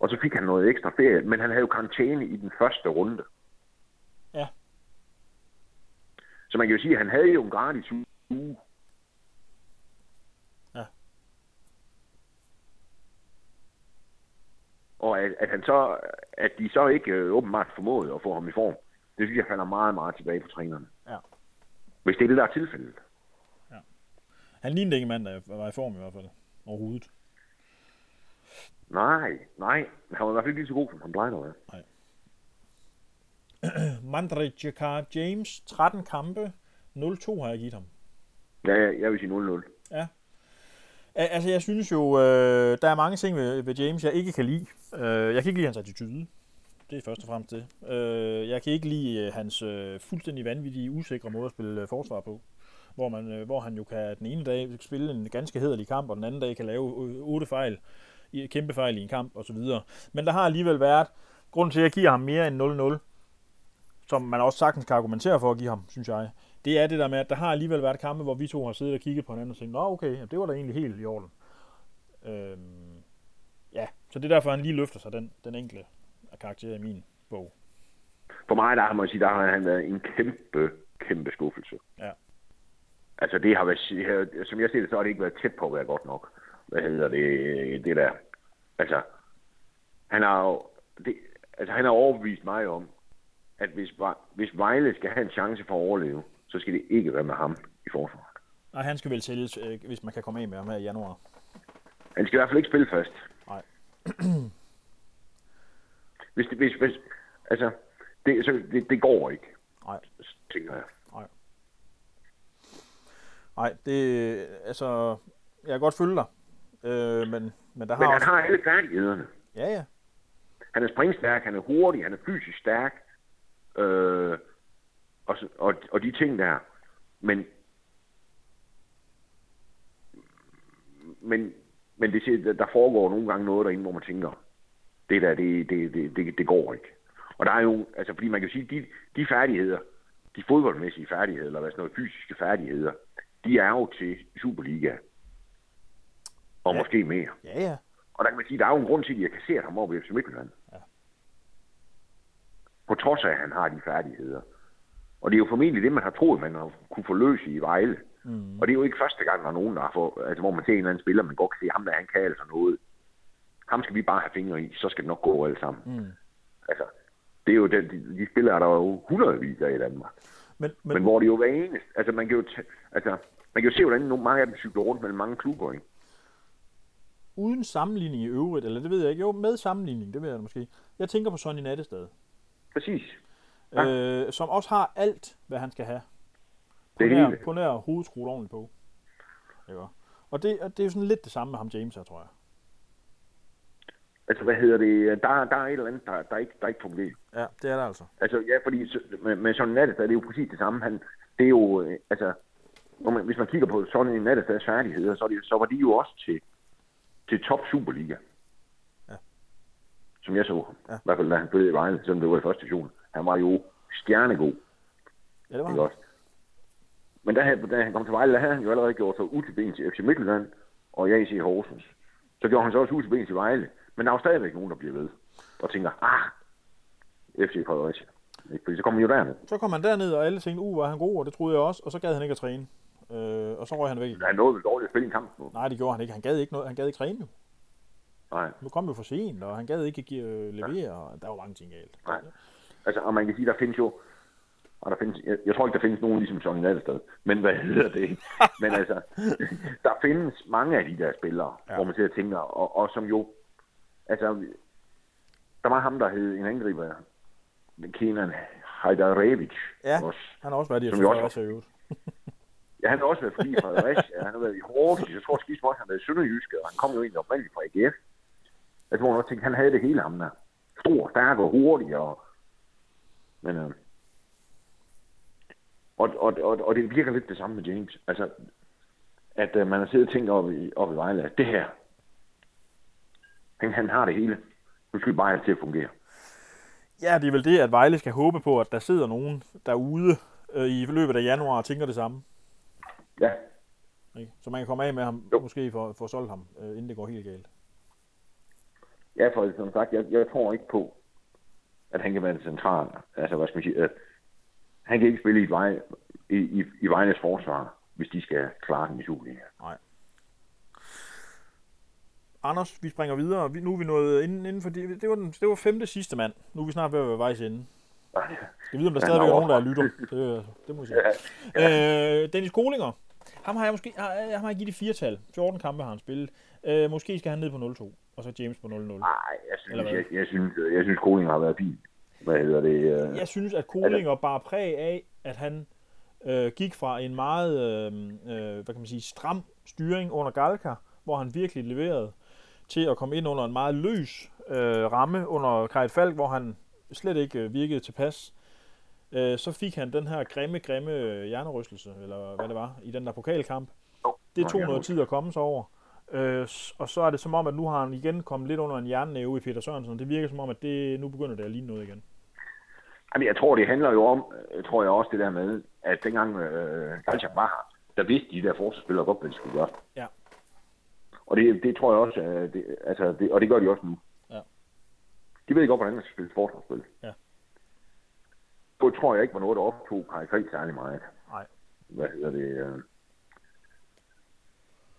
Og så fik han noget ekstra ferie, men han havde jo karantæne i den første runde. Ja. Så man kan jo sige, at han havde jo en gratis uge. Ja. Og at, at, han så, at de så ikke øh, åbenbart formåede at få ham i form, det synes jeg falder meget, meget tilbage på trænerne. Ja. Hvis det er det, der er tilfældet. Han lignede ikke en mand, der var i form i hvert fald. Overhovedet. Nej, nej. Han var i hvert fald ikke lige så god, som han plejede at være. Mandre Jakar James, 13 kampe, 0-2 har jeg givet ham. Ja, jeg, jeg vil sige 0-0. Al- Altså, jeg synes jo, øh, der er mange ting ved, ved James, jeg ikke kan lide. Øh, jeg kan ikke lide hans attitude. Det er først og fremmest det. Øh, jeg kan ikke lide øh, hans øh, fuldstændig vanvittige, usikre måde at spille øh, forsvar på. Hvor, man, øh, hvor han jo kan den ene dag spille en ganske hederlig kamp, og den anden dag kan lave øh, otte fejl, i- kæmpe fejl i en kamp osv. Men der har alligevel været, grund til at jeg giver ham mere end 0-0, som man også sagtens kan argumentere for at give ham, synes jeg, det er det der med, at der har alligevel været kampe, hvor vi to har siddet og kigget på hinanden og tænkt, nå okay, det var da egentlig helt i orden. Øhm, ja, så det er derfor, han lige løfter sig, den, den enkelte af karakter i min bog. For mig, der må jeg sige, der har han været en kæmpe, kæmpe skuffelse. Ja. Altså, det har været, som jeg ser det, så har det ikke været tæt på at være godt nok. Hvad hedder det, det der? Altså, han har jo, det, altså, han har overbevist mig om, at hvis, hvis Vejle skal have en chance for at overleve, så skal det ikke være med ham i forsvaret. Og han skal vel sælges, øh, hvis man kan komme af med ham her i januar. Han skal i hvert fald ikke spille fast. Nej. hvis, det, hvis, hvis, altså, det, så, det, det går ikke, Nej, tænker jeg. nej, det, altså, jeg kan godt følge dig. Øh, men, men der har Men han også... har alle færdighederne. Ja, ja. Han er springstærk, han er hurtig, han er fysisk stærk. Øh, og, og, og de ting der. Men, men, men det, siger- der foregår nogle gange noget derinde, hvor man tænker, det der, det, det, det, det, det går ikke. Og der er jo, altså fordi man kan sige, de, de færdigheder, de fodboldmæssige færdigheder, eller hvad sådan noget, fysiske færdigheder, de er jo til Superliga. Og Ja. måske mere. Ja, ja. Og der kan man sige, der er jo en grund til, at de har kasseret ham over i FC Midtjylland. Ja. På trods af, at han har de færdigheder. Og det er jo formentlig det, man har troet, man har kunne forløse i Vejle. Mm. Og det er jo ikke første gang, der er nogen, der har fået, altså, hvor man ser en eller anden spiller, man godt kan se, ham der, han kan altså noget. Ham skal vi bare have fingre i, så skal det nok gå alle sammen. Mm. Altså, det er jo den, de, de spillere, der er jo hundredvis af i Danmark. Men, men, men hvor det jo hver eneste, altså man kan jo, t- altså, man kan jo se, hvordan nogle, mange af dem cykler rundt mellem mange klubber, ikke? Uden sammenligning i øvrigt, eller det ved jeg ikke, jo, med sammenligning, det ved jeg måske. Jeg tænker på Sonny Nattestad, Præcis. øh, som også har alt, hvad han skal have. På Det nær, på nær hovedet skruet ordentligt på. Ikke? Og det, og det er jo sådan lidt det samme med ham James her, tror jeg. Altså, hvad hedder det? Der, der er et eller andet, der, der, ikke, der ikke fungerer. Ja, det er der altså. Altså, ja, fordi med, med Sonny Nattestad, det er jo præcis det samme. Han, det er jo, øh, altså, når man, hvis man kigger på Sonny Nattestads færdigheder, så, er det, så var de jo også til, til top Superliga. Ja. Som jeg så ham. Ja. I hvert fald, da han spillede i Vejle, selvom det var i første division. Han var jo stjernegod, Ja, det var han. også? Men da, han- da han kom til Vejle, der havde han jo allerede gjort sig ud til ben til FC Midtjylland og jeg i Horsens. Så gjorde han så også ud til ben til Vejle. Men der er jo stadigvæk nogen, der bliver ved og tænker, ah, FC Fredericia. Ikke? Fordi så kommer han jo derned. Så kom han derned, og alle tænkte, uh, var han god, og det troede jeg også, og så gad han ikke at træne. Øh, og så røg han væk. Han nåede vel dårligt at spille en kamp nu. Nej, det gjorde han ikke. Han gad ikke, noget. Han gad ikke træne jo. Nej, Nu kom jo for sent, og han gad ikke give, øh, levere, og der var mange ting galt. nej. Altså, og man kan sige, der findes jo... Og der findes, jeg, jeg tror ikke, der findes nogen ligesom Sonny Nattestad. Men hvad hedder det? Men altså, der findes mange af de der spillere, Ja. ja. hvor man sidder og tænker, og, og som jo... Altså, der var ham, der hed en angriber, Kenan Hajdarevic. Ja. Også. Han har også været i Som jo også- øvrigt. Ja, han har også været forbi Fredericia, han har været i Horsens, jeg tror skidt også, han har været i Sønderjyske, og han kom jo egentlig oprindeligt fra AGF. Jeg tror nok, også han havde det hele ham der. stor, stærk og hurtig. Og, men, øh, og, og, og, og det virker lidt det samme med James. Altså, at øh, man har siddet og tænkt op i, op i Vejle, at det her, han, han har det hele. Nu skal vi bare have til at fungere. Ja, det er vel det, at Vejle skal håbe på, at der sidder nogen derude øh, i løbet af januar og tænker det samme. Ja, Ikke? Så man kan komme af med ham, Jo. måske for, for at solgt ham, øh, inden det går helt galt. ja for som sagt, jeg, jeg tror ikke på, at han kan være det centrale. Altså, hvad skal man sige, at han kan ikke spille i, vej, i, i, i Vejles forsvar, hvis de skal klare den i Superligaen. Nej. Anders, vi springer videre. Vi, nu er vi nået inden, inden for det, det, var den, det var femte sidste mand. Nu er vi snart ved at være vejs ende. Jeg ved, om der Ja, stadigvæk er nogen, der lytter. Det, det må jeg sige. Øh, Dennis Kolinger. Ham har jeg måske har, ham har jeg givet det firetal. 14 kampe har han spillet. Øh, måske skal han ned på 0-2. Og så James på 0-0. Nej, jeg synes, jeg, jeg, synes, jeg synes, Koling har været fin. Hvad hedder det? Øh, Jeg synes, at Kolinger bar præg af, at han øh, gik fra en meget øh, øh, hvad kan man sige, stram styring under Galka, hvor han virkelig leverede, til at komme ind under en meget løs øh, ramme under Kai Falk, hvor han slet ikke øh, virkede tilpas. Øh, så fik han den her grimme, grimme øh, hjernerystelse, eller hvad det var, i den der pokalkamp. Det tog noget tid at komme sig over. Øh, og så er det som om, at nu har han igen kommet lidt under en jernnæve i Peter Sørensen. Det virker som om, at det, nu begynder det at ligne noget igen. Jamen, jeg tror, det handler jo om, øh, tror jeg også det der med, at dengang øh, Galchak var her, der vidste de der forsvarsspillere godt, hvad de skulle gøre. Ja. Og det, det tror jeg også, øh, det, altså, det, og det gør de også nu. Ja. De ved godt, hvordan man skal spille forsvarsspil. Ja. Det tror jeg ikke var noget, der optog Kai Krig særlig meget. Nej. Hvad hedder det? Øh,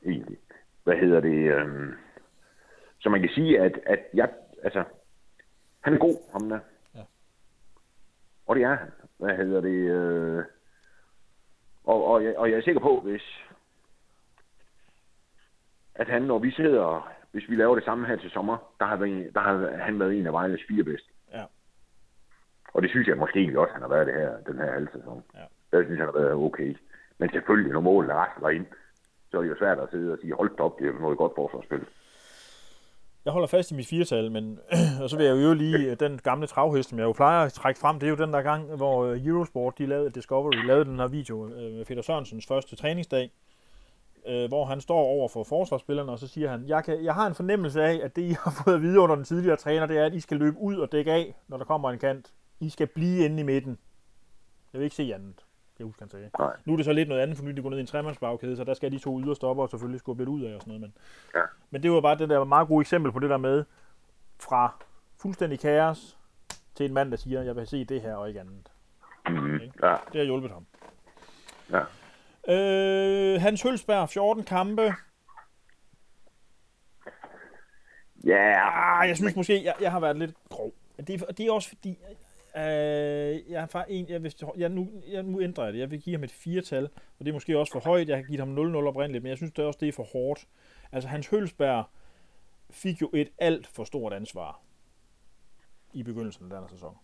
egentlig. Hvad hedder det? Øh, så man kan sige, at, at jeg, altså, han er god, ham der. Ja. Og det er han. Hvad hedder det? Øh, og, og, jeg, og jeg er sikker på, hvis at han, når vi sidder, hvis vi laver det samme her til sommer, der har, været, der har han været en af Vejles fire bedste. Og det synes jeg måske egentlig også, han har været det her, den her halve sæson. Ja. Der synes jeg, han har været okay. Men selvfølgelig, når målet rasler ind, så er det jo svært at sidde og sige, hold op, det er noget godt forsvarsspil. Jeg holder fast i mit firetal, men og så vil jeg jo lige den gamle travhest, som jeg jo plejer at trække frem. Det er jo den der gang, hvor øh, Eurosport, de lavede Discovery, lavede den her video øh, med Peter Sørensens første træningsdag, øh, hvor han står over for forsvarsspillerne, og så siger han, jeg, kan, jeg har en fornemmelse af, at det, I har fået at vide under den tidligere træner, det er, at I skal løbe ud og dække af, når der kommer en kant. I skal blive inde i midten. Jeg vil ikke se andet. Jeg husker, han sagde. Nej. Nu er det så lidt noget andet, for nu er de gået ned i en tremandsbagkæde, så der skal de to yderstopper selvfølgelig skubbe lidt ud af og sådan noget. Men, Ja. men det var bare det der meget gode eksempel på det der med, fra fuldstændig kaos til en mand, der siger, jeg vil se det her og ikke andet. Mm, Ikke? ja, Det har hjulpet ham. ja. Øh, Hans Hølsberg, 14 kampe. Ja, Ah, jeg synes måske, jeg, jeg har været lidt grov. Det det er også fordi, øh, jeg har en, jeg, vil, jeg, nu, jeg, nu ændrer jeg det. Jeg vil give ham et firetal, og det er måske også for højt. Jeg har givet ham 0-0 oprindeligt, men jeg synes det er også, det er for hårdt. Altså, Hans Hølsberg fik jo et alt for stort ansvar i begyndelsen af den her sæson.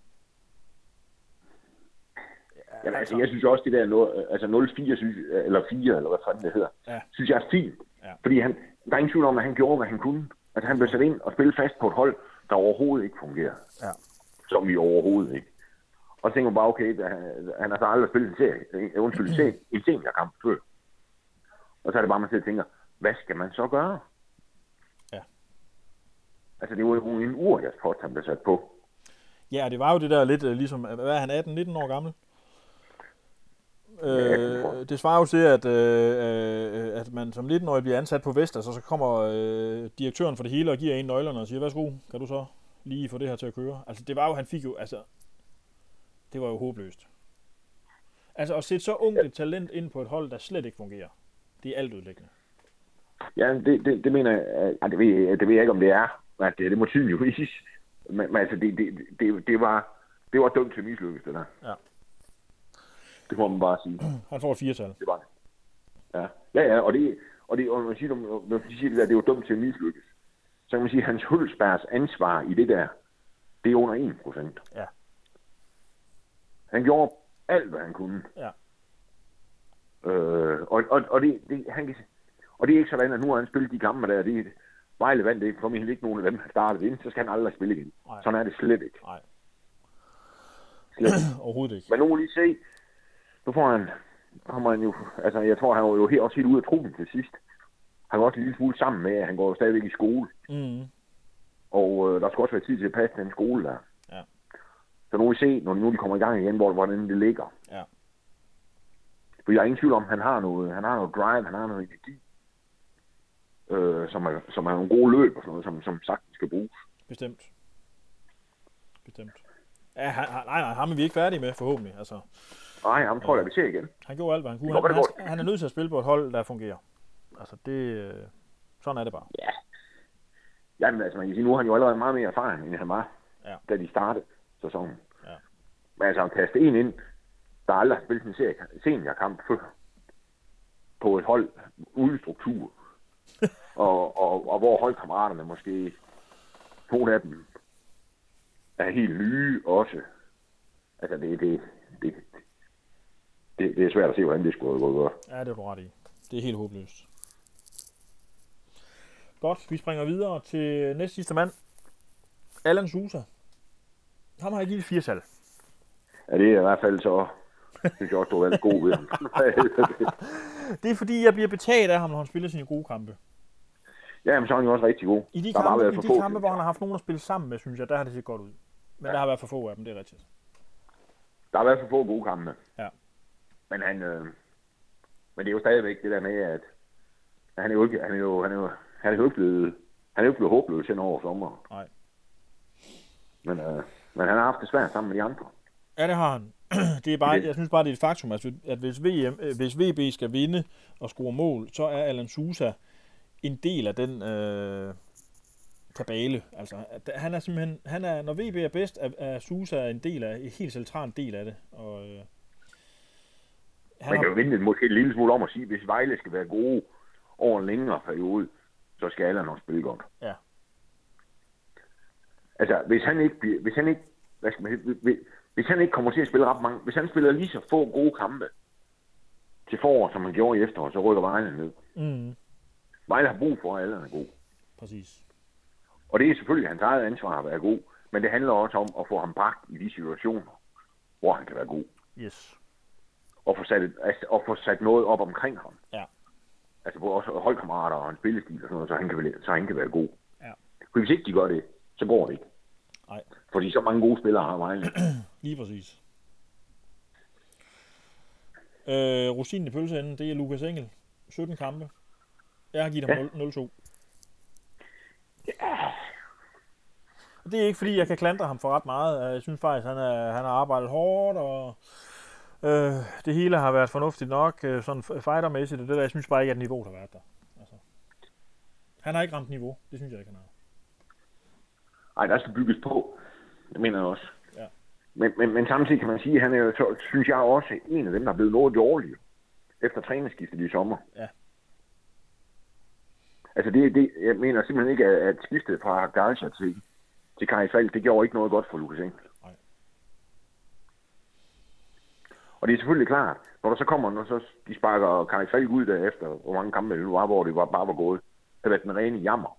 Jamen, altså, jeg synes også, det der, no- altså 04, synes, eller 4, eller hvad fanden det hedder, Ja. synes jeg er fint. Ja. Fordi han, der er ingen tvivl om, at han gjorde, hvad han kunne. Altså, han blev sat ind og spillet fast på et hold, der overhovedet ikke fungerer. Ja. Som vi overhovedet ikke. Og tænker bare, okay, han, han har så aldrig spillet en serie, øh, undskyld, en en seniorkamp før. Og så er det bare, man sidder og tænker, hvad skal man så gøre? Ja. Altså, det var jo en urjaspost, han blev sat på. Ja, det var jo det der lidt øh, ligesom, hvad er han, 18-19 år gammel? Øh, det svarer jo til, at, øh, øh, at man som 19-årig bliver ansat på Vestas, og så kommer øh, direktøren for det hele og giver en nøglerne og siger, værsgo, kan du så lige få det her til at køre? Altså, det var jo, han fik jo, altså, det var jo håbløst. Altså, at sætte så ungt et talent ind på et hold, der slet ikke fungerer, det er alt udlæggende. Ja, det, det, det mener jeg, øh, det ved, det ved jeg ikke, om det er. Men det, det må tiden jo vise. Men, men altså, det, det, det, det, var, det var dumt til mislykkes, det der. Ja. Det må man bare sige. Han får et firetal. Det var det. Ja, ja, ja og, det, og, det, og man siger, når man siger det der, det var dumt til at mislykkes, så kan man sige, at hans Hulsbergs ansvar i det der, det er under 1 procent. Ja. Han gjorde alt, hvad han kunne. Ja. Øh, og og, og, det, det, han kan, og det er ikke sådan, at nu har han spillet de kampe der. Det, Vejle vandt ikke, formentlig ikke nogen af dem, der startede ind, så skal han aldrig spille igen. Nej. Sådan er det slet ikke. Nej, Slet ikke. overhovedet ikke. Men nu må lige se, nu får han, kommer han jo, altså jeg tror, han var jo helt, også helt ude af truppen til sidst. Han også en lille smule sammen med, at han går stadigvæk i skole. Mm. Og øh, der skal også være tid til at passe den skole der. Ja. Så nu må vi se, når nu de kommer i gang igen, hvor, hvordan det ligger. Ja. For jeg er ingen tvivl om, at han har noget, han har noget drive, han har noget energi. Øh, som, er, som er nogle gode løb og sådan noget, som, som sagtens skal bruges. Bestemt. Bestemt. Ja, han, han- nej, nej, ham er vi ikke færdige med, forhåbentlig. Altså, Nej, ham tror jeg, vi ser igen. han gjorde alt, hvad han kunne. Han, han, han er nødt til at spille på et hold, der fungerer. Altså, det... øh, Sådan er det bare. Jamen, altså, man kan sige, nu har han jo allerede meget mere erfaring, end han var, Ja. da de startede sæsonen. Ja. Men altså, at kaste en ind, der aldrig har spillet en seniorkamp før, på et hold uden struktur, og, og, og hvor holdkammeraterne måske, nogle af dem, er helt nye også. Altså, det, det, det, det, det er svært at se, hvordan det skulle gå. Ja, det er du ret i. Det er helt håbløst. Godt, vi springer videre til næst sidste mand. Allan Sousa. Ham har jeg givet fire salg. Ja, det er i hvert fald så, synes jeg også, du har været god ved ham. Det er fordi, jeg bliver betaget af ham, når han spiller sine gode kampe. ja, men så er han jo også rigtig god. I de Der kampe, været i for de få. kampe hvor han har haft nogen at spille sammen med, synes jeg, der har det set godt ud. Men ja. der har været for få af dem, det er rigtigt. Der har været for få gode kampe. Ja. Men han, øh, men det er jo stadigvæk det der med, at han er jo ikke, han er jo, han er jo, han er jo ikke blevet, han er jo ikke blevet håbløs hen over sommer. Nej. Men, øh, men han har haft det svært sammen med de andre. Ja, det har han. Det er bare, jeg synes bare, det er et faktum, at, at hvis, VM, øh, hvis VB skal vinde og score mål, så er Alan Sousa en del af den øh, kabale. Altså, han er simpelthen, han er, når VB er bedst, er, er Sousa en del af, en helt central del af det. Og, øh, han Man kan har, jo vente måske en lille smule om at sige, hvis Vejle skal være gode over en længere periode, så skal alle nok spille godt. Ja. Altså, hvis han ikke, hvis han ikke, hvad skal man hvis- hvis han ikke kommer til at spille ret mange, hvis han spiller lige så få gode kampe til forår, som han gjorde i efterår, så rykker Vejle ned. mm, Vejle har brug for, at alle er god. præcis. Og det er selvfølgelig hans eget ansvar at være god, men det handler også om at få ham bragt i de situationer, hvor han kan være god. Yes. Og få sat, et, altså, og få sat noget op omkring ham. Ja. Altså både også holdkammerater og en spillestil og sådan noget, så han kan, så han kan være god. Ja. For hvis ikke de gør det, så går det ikke. Nej. Fordi så mange gode spillere har Vejle. Lige præcis. Øh, rosinen i pølseenden, det er Lukas Engel. 17 kampe. Jeg har givet ham Ja. 0 0-2. Og det er ikke fordi, jeg kan klandre ham for ret meget. Jeg synes faktisk, han, er, han har arbejdet hårdt, og øh, det hele har været fornuftigt nok, øh, sådan fightermæssigt, og det der, jeg synes bare ikke, at niveau har været der. Altså, han har ikke ramt niveau, det synes jeg ikke, han har. Ej, der skal bygges på. Det mener jeg også. Ja. Men, men, men samtidig kan man sige, at han er jo, så, synes jeg også, en af dem, der er blevet noget dårlige efter trænerskiftet i sommer. Ja. Altså, det, det, jeg mener simpelthen ikke, at, skiftet fra Garcia til, til Kai Falk, det gjorde ikke noget godt for Lukas Engel. Nej. Og det er selvfølgelig klart, når der så kommer, når så de sparker Kai Falk ud derefter, hvor mange kampe det nu var, hvor det var, bare var gået, det har været den rene jammer.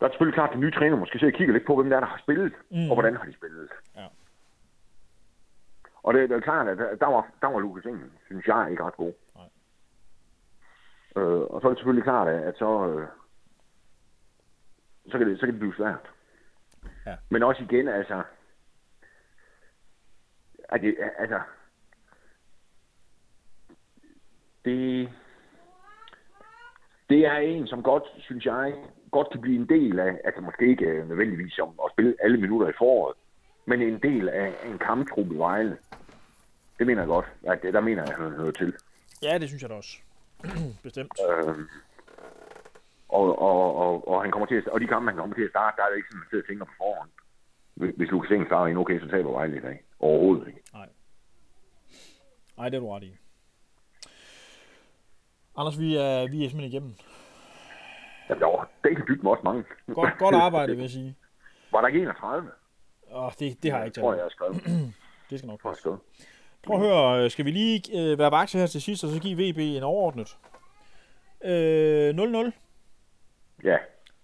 Der er selvfølgelig klart, at den nye træner måske sidder og kigger lidt på, hvem der, er, der har spillet, Mm. og hvordan har de spillet. Ja. Og det, det er klart, at der, var, der var Lukas Engel, synes jeg, ikke ret god. Nej. Øh, og så er det selvfølgelig klart, at så, øh, så, kan det, så kan det blive svært. Ja. Men også igen, altså, at det, altså, det, det er en, som godt, synes jeg, godt kan blive en del af, altså måske ikke øh, nødvendigvis som at spille alle minutter i foråret, men en del af en kamptruppe i Vejle. Det mener jeg godt. At det, der mener jeg, at han hører til. Ja, det synes jeg da også. Bestemt. Øhm, og, og, og, og, han kommer til at, og de kampe, han kommer til at starte, der er det ikke sådan, at man sidder og tænker på forhånd. Hvis Lukas Engel starter ind, okay, så taber Vejle i dag. Overhovedet ikke. Nej, det er du ret i. Anders, vi er, vi er simpelthen igennem. Jamen, var den bygge med også mange. Godt, godt arbejde, vil jeg sige. Var der ikke 31? Åh, det, det har jeg ikke tror taget. jeg, jeg har skrevet. Det skal nok Tror passe. Prøv at høre, øh, skal vi lige øh, være vakse her til sidst, og så give VB en overordnet? Øh, 0-0. Ja,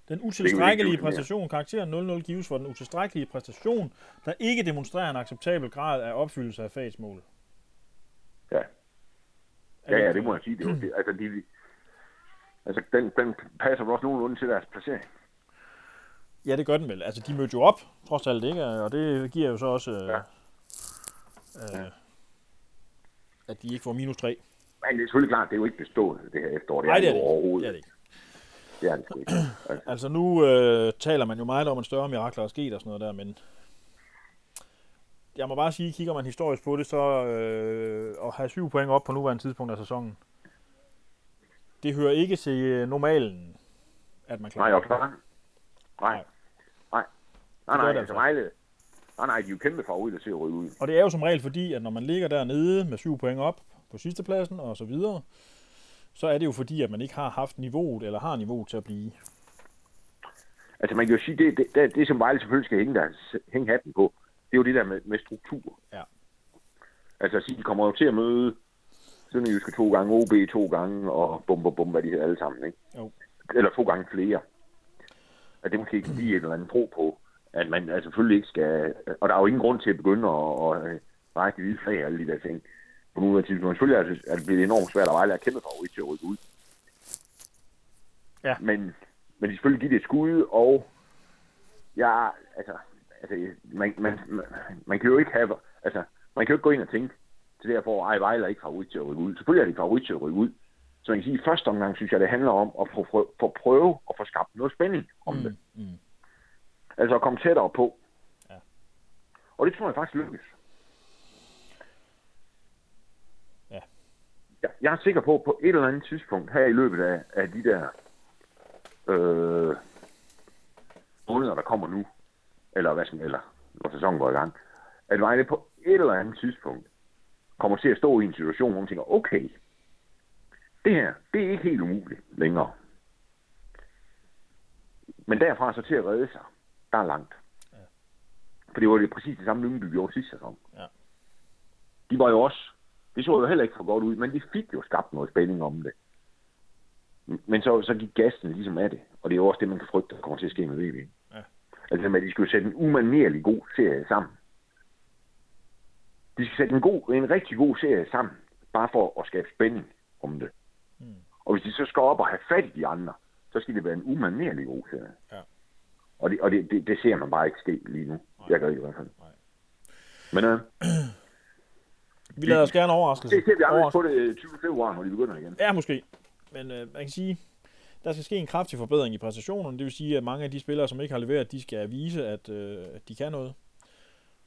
Den utilstrækkelige præstation, karakteren 0-0 gives for den utilstrækkelige præstation, der ikke demonstrerer en acceptabel grad af opfyldelse af fagets mål. Ja. Ja, ja, det må jeg sige. Det, er det, altså, de, altså den, den passer også nogenlunde til deres placering. Ja, det gør den vel. Altså, de mødte jo op, trods alt ikke, og det giver jo så også, øh, Ja. øh, at de ikke får minus 3. Men det er selvfølgelig klart, det er jo ikke bestået det her efterår. Det Nej, det er det ikke. overhovedet. Det er det ikke. Det er det ikke. Altså, Altså, nu øh, taler man jo meget om, at større mirakler er sket og sådan noget der, men jeg må bare sige, kigger man historisk på det, så øh, at have syv point op på nuværende tidspunkt af sæsonen, det hører ikke til øh, normalen, at man nej, klarer og klar. Nej. Nej. Nej. Nej, nej, det altså altså. Vejle. Nej, nej, de er jo kæmpe favoritter til at ryge ud. Og det er jo som regel fordi, at når man ligger dernede med syv point op på sidste pladsen og så videre, så er det jo fordi, at man ikke har haft niveauet, eller har niveauet til at blive. Altså man kan jo sige, det, det, det, det som Vejle selvfølgelig skal hænge, der, hænge hatten på, det er jo det der med, med struktur. Ja. Altså at sige, de kommer jo til at møde Sønderjyske to gange, OB to gange, og bum, bum, bum, hvad de hedder alle sammen, ikke? Jo. Eller to gange flere. At det måske ikke give et eller andet tro på, at man altså selvfølgelig ikke skal... Og der er jo ingen grund til at begynde at, at række hvide flag og alle de der ting. På nogle af tidspunkt. Selvfølgelig er det, er det blevet enormt svært at Vejle er kæmpe favorit til at rykke ud. Ja. Men, men de selvfølgelig give det et skud, og ja, altså, altså man, man, man, man, kan jo ikke have, altså, man kan jo ikke gå ind og tænke til det her for, ej, Vejle er ikke favorit til at rykke ud. Selvfølgelig er de favorit til at rykke ud. Så man kan sige, at i første omgang synes jeg, det handler om at få, få, få prøve at få skabt noget spænding om mm. det. mm. Altså at komme tættere på. Ja. Og det tror jeg faktisk lykkes. Ja. Jeg, jeg er sikker på, at på et eller andet tidspunkt her i løbet af, af de der øh, måneder, der kommer nu, eller hvad som eller når sæsonen går i gang, at Vejle på et eller andet tidspunkt kommer til at stå i en situation, hvor man tænker, okay, det her, det er ikke helt umuligt længere. Men derfra så til at redde sig, der er langt. Ja. For det var det præcis det samme, Lyngby gjorde sidste sæson. Ja. De var jo også, det så jo heller ikke for godt ud, men de fik jo skabt noget spænding om det. Men så, så gik gassen ligesom af det, og det er jo også det, man kan frygte, der kommer til at ske med VB. Altså, at de skulle sætte en umanerlig god serie sammen. De skal sætte en, god, en rigtig god serie sammen, bare for at skabe spænding om det. Mm. Og hvis de så skal op og have fat i de andre, så skal det være en umanerlig god serie. Ja. Og, det, og det, det, det ser man bare ikke ske lige nu. Nej. Jeg gør ikke i hvert fald. Nej. Men øh, Vi lader os gerne overraskelse. det ser vi aldrig på det øh, 20. februar, når de begynder igen. Ja, måske. Men øh, man kan sige, der skal ske en kraftig forbedring i præstationen. Det vil sige, at mange af de spillere, som ikke har leveret, de skal vise, at, øh, at de kan noget.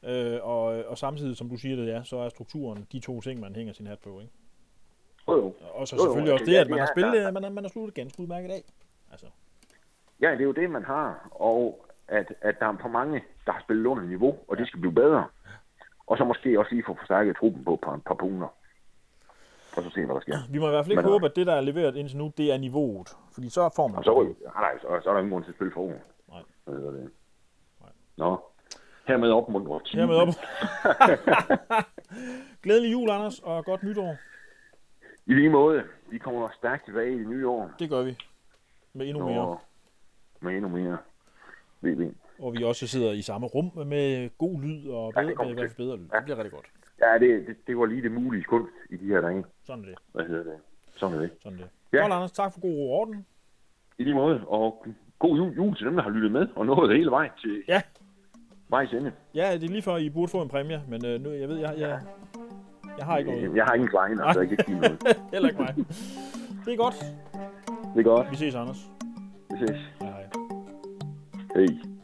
Øh, og, og samtidig, som du siger det, ja, så er strukturen de to ting, man hænger sin hat på. Ikke? Jo, jo. Og så Jo, jo, selvfølgelig også altså, det, ja, at man det har spillet, der- man har, man har sluttet ganske udmærket af. Altså, Ja, det er jo det, man har. Og at, at der er for mange, der har spillet under niveau, og det skal blive bedre. Og så måske også lige få forstærket truppen på et par, par punkter. Og så se, hvad der sker. vi må i hvert fald ikke Men, øh, håbe, at det, der er leveret indtil nu, det er niveauet. Fordi så får man... Og så, nej, nej, så, så er der ingen grund til at spille for ugen. Nej. Hedder det? Nej. Nå. Hermed opmuntret team. Hermed op. Glædelig jul, Anders, og godt nytår. I lige måde. Vi kommer stærkt tilbage i det nye år. Det gør vi. Med endnu mere. Og med endnu mere. VB. Og vi også sidder i samme rum med god lyd og Ja, bedre, det fald til. bedre lyd. Ja. Det bliver rigtig godt. Ja, det, det, det var lige det mulige kunst i de her dage. Sådan er det. Hvad hedder det? Sådan er det. Sådan er det. Ja. Godt, Anders. Tak for god orden. I lige måde. Og god jul, jul til dem, der har lyttet med. Og nået hele vejen til Ja. vejs ende. Ja, det er lige før, I burde få en præmie, men øh, nu, jeg ved, jeg, jeg, jeg har ikke noget. Jeg har ingen kleiner, så jeg kan ikke give noget. Heller ikke mig. Det er godt. Det er godt. Vi ses, Anders. Vi ses. Hej hej. Hej.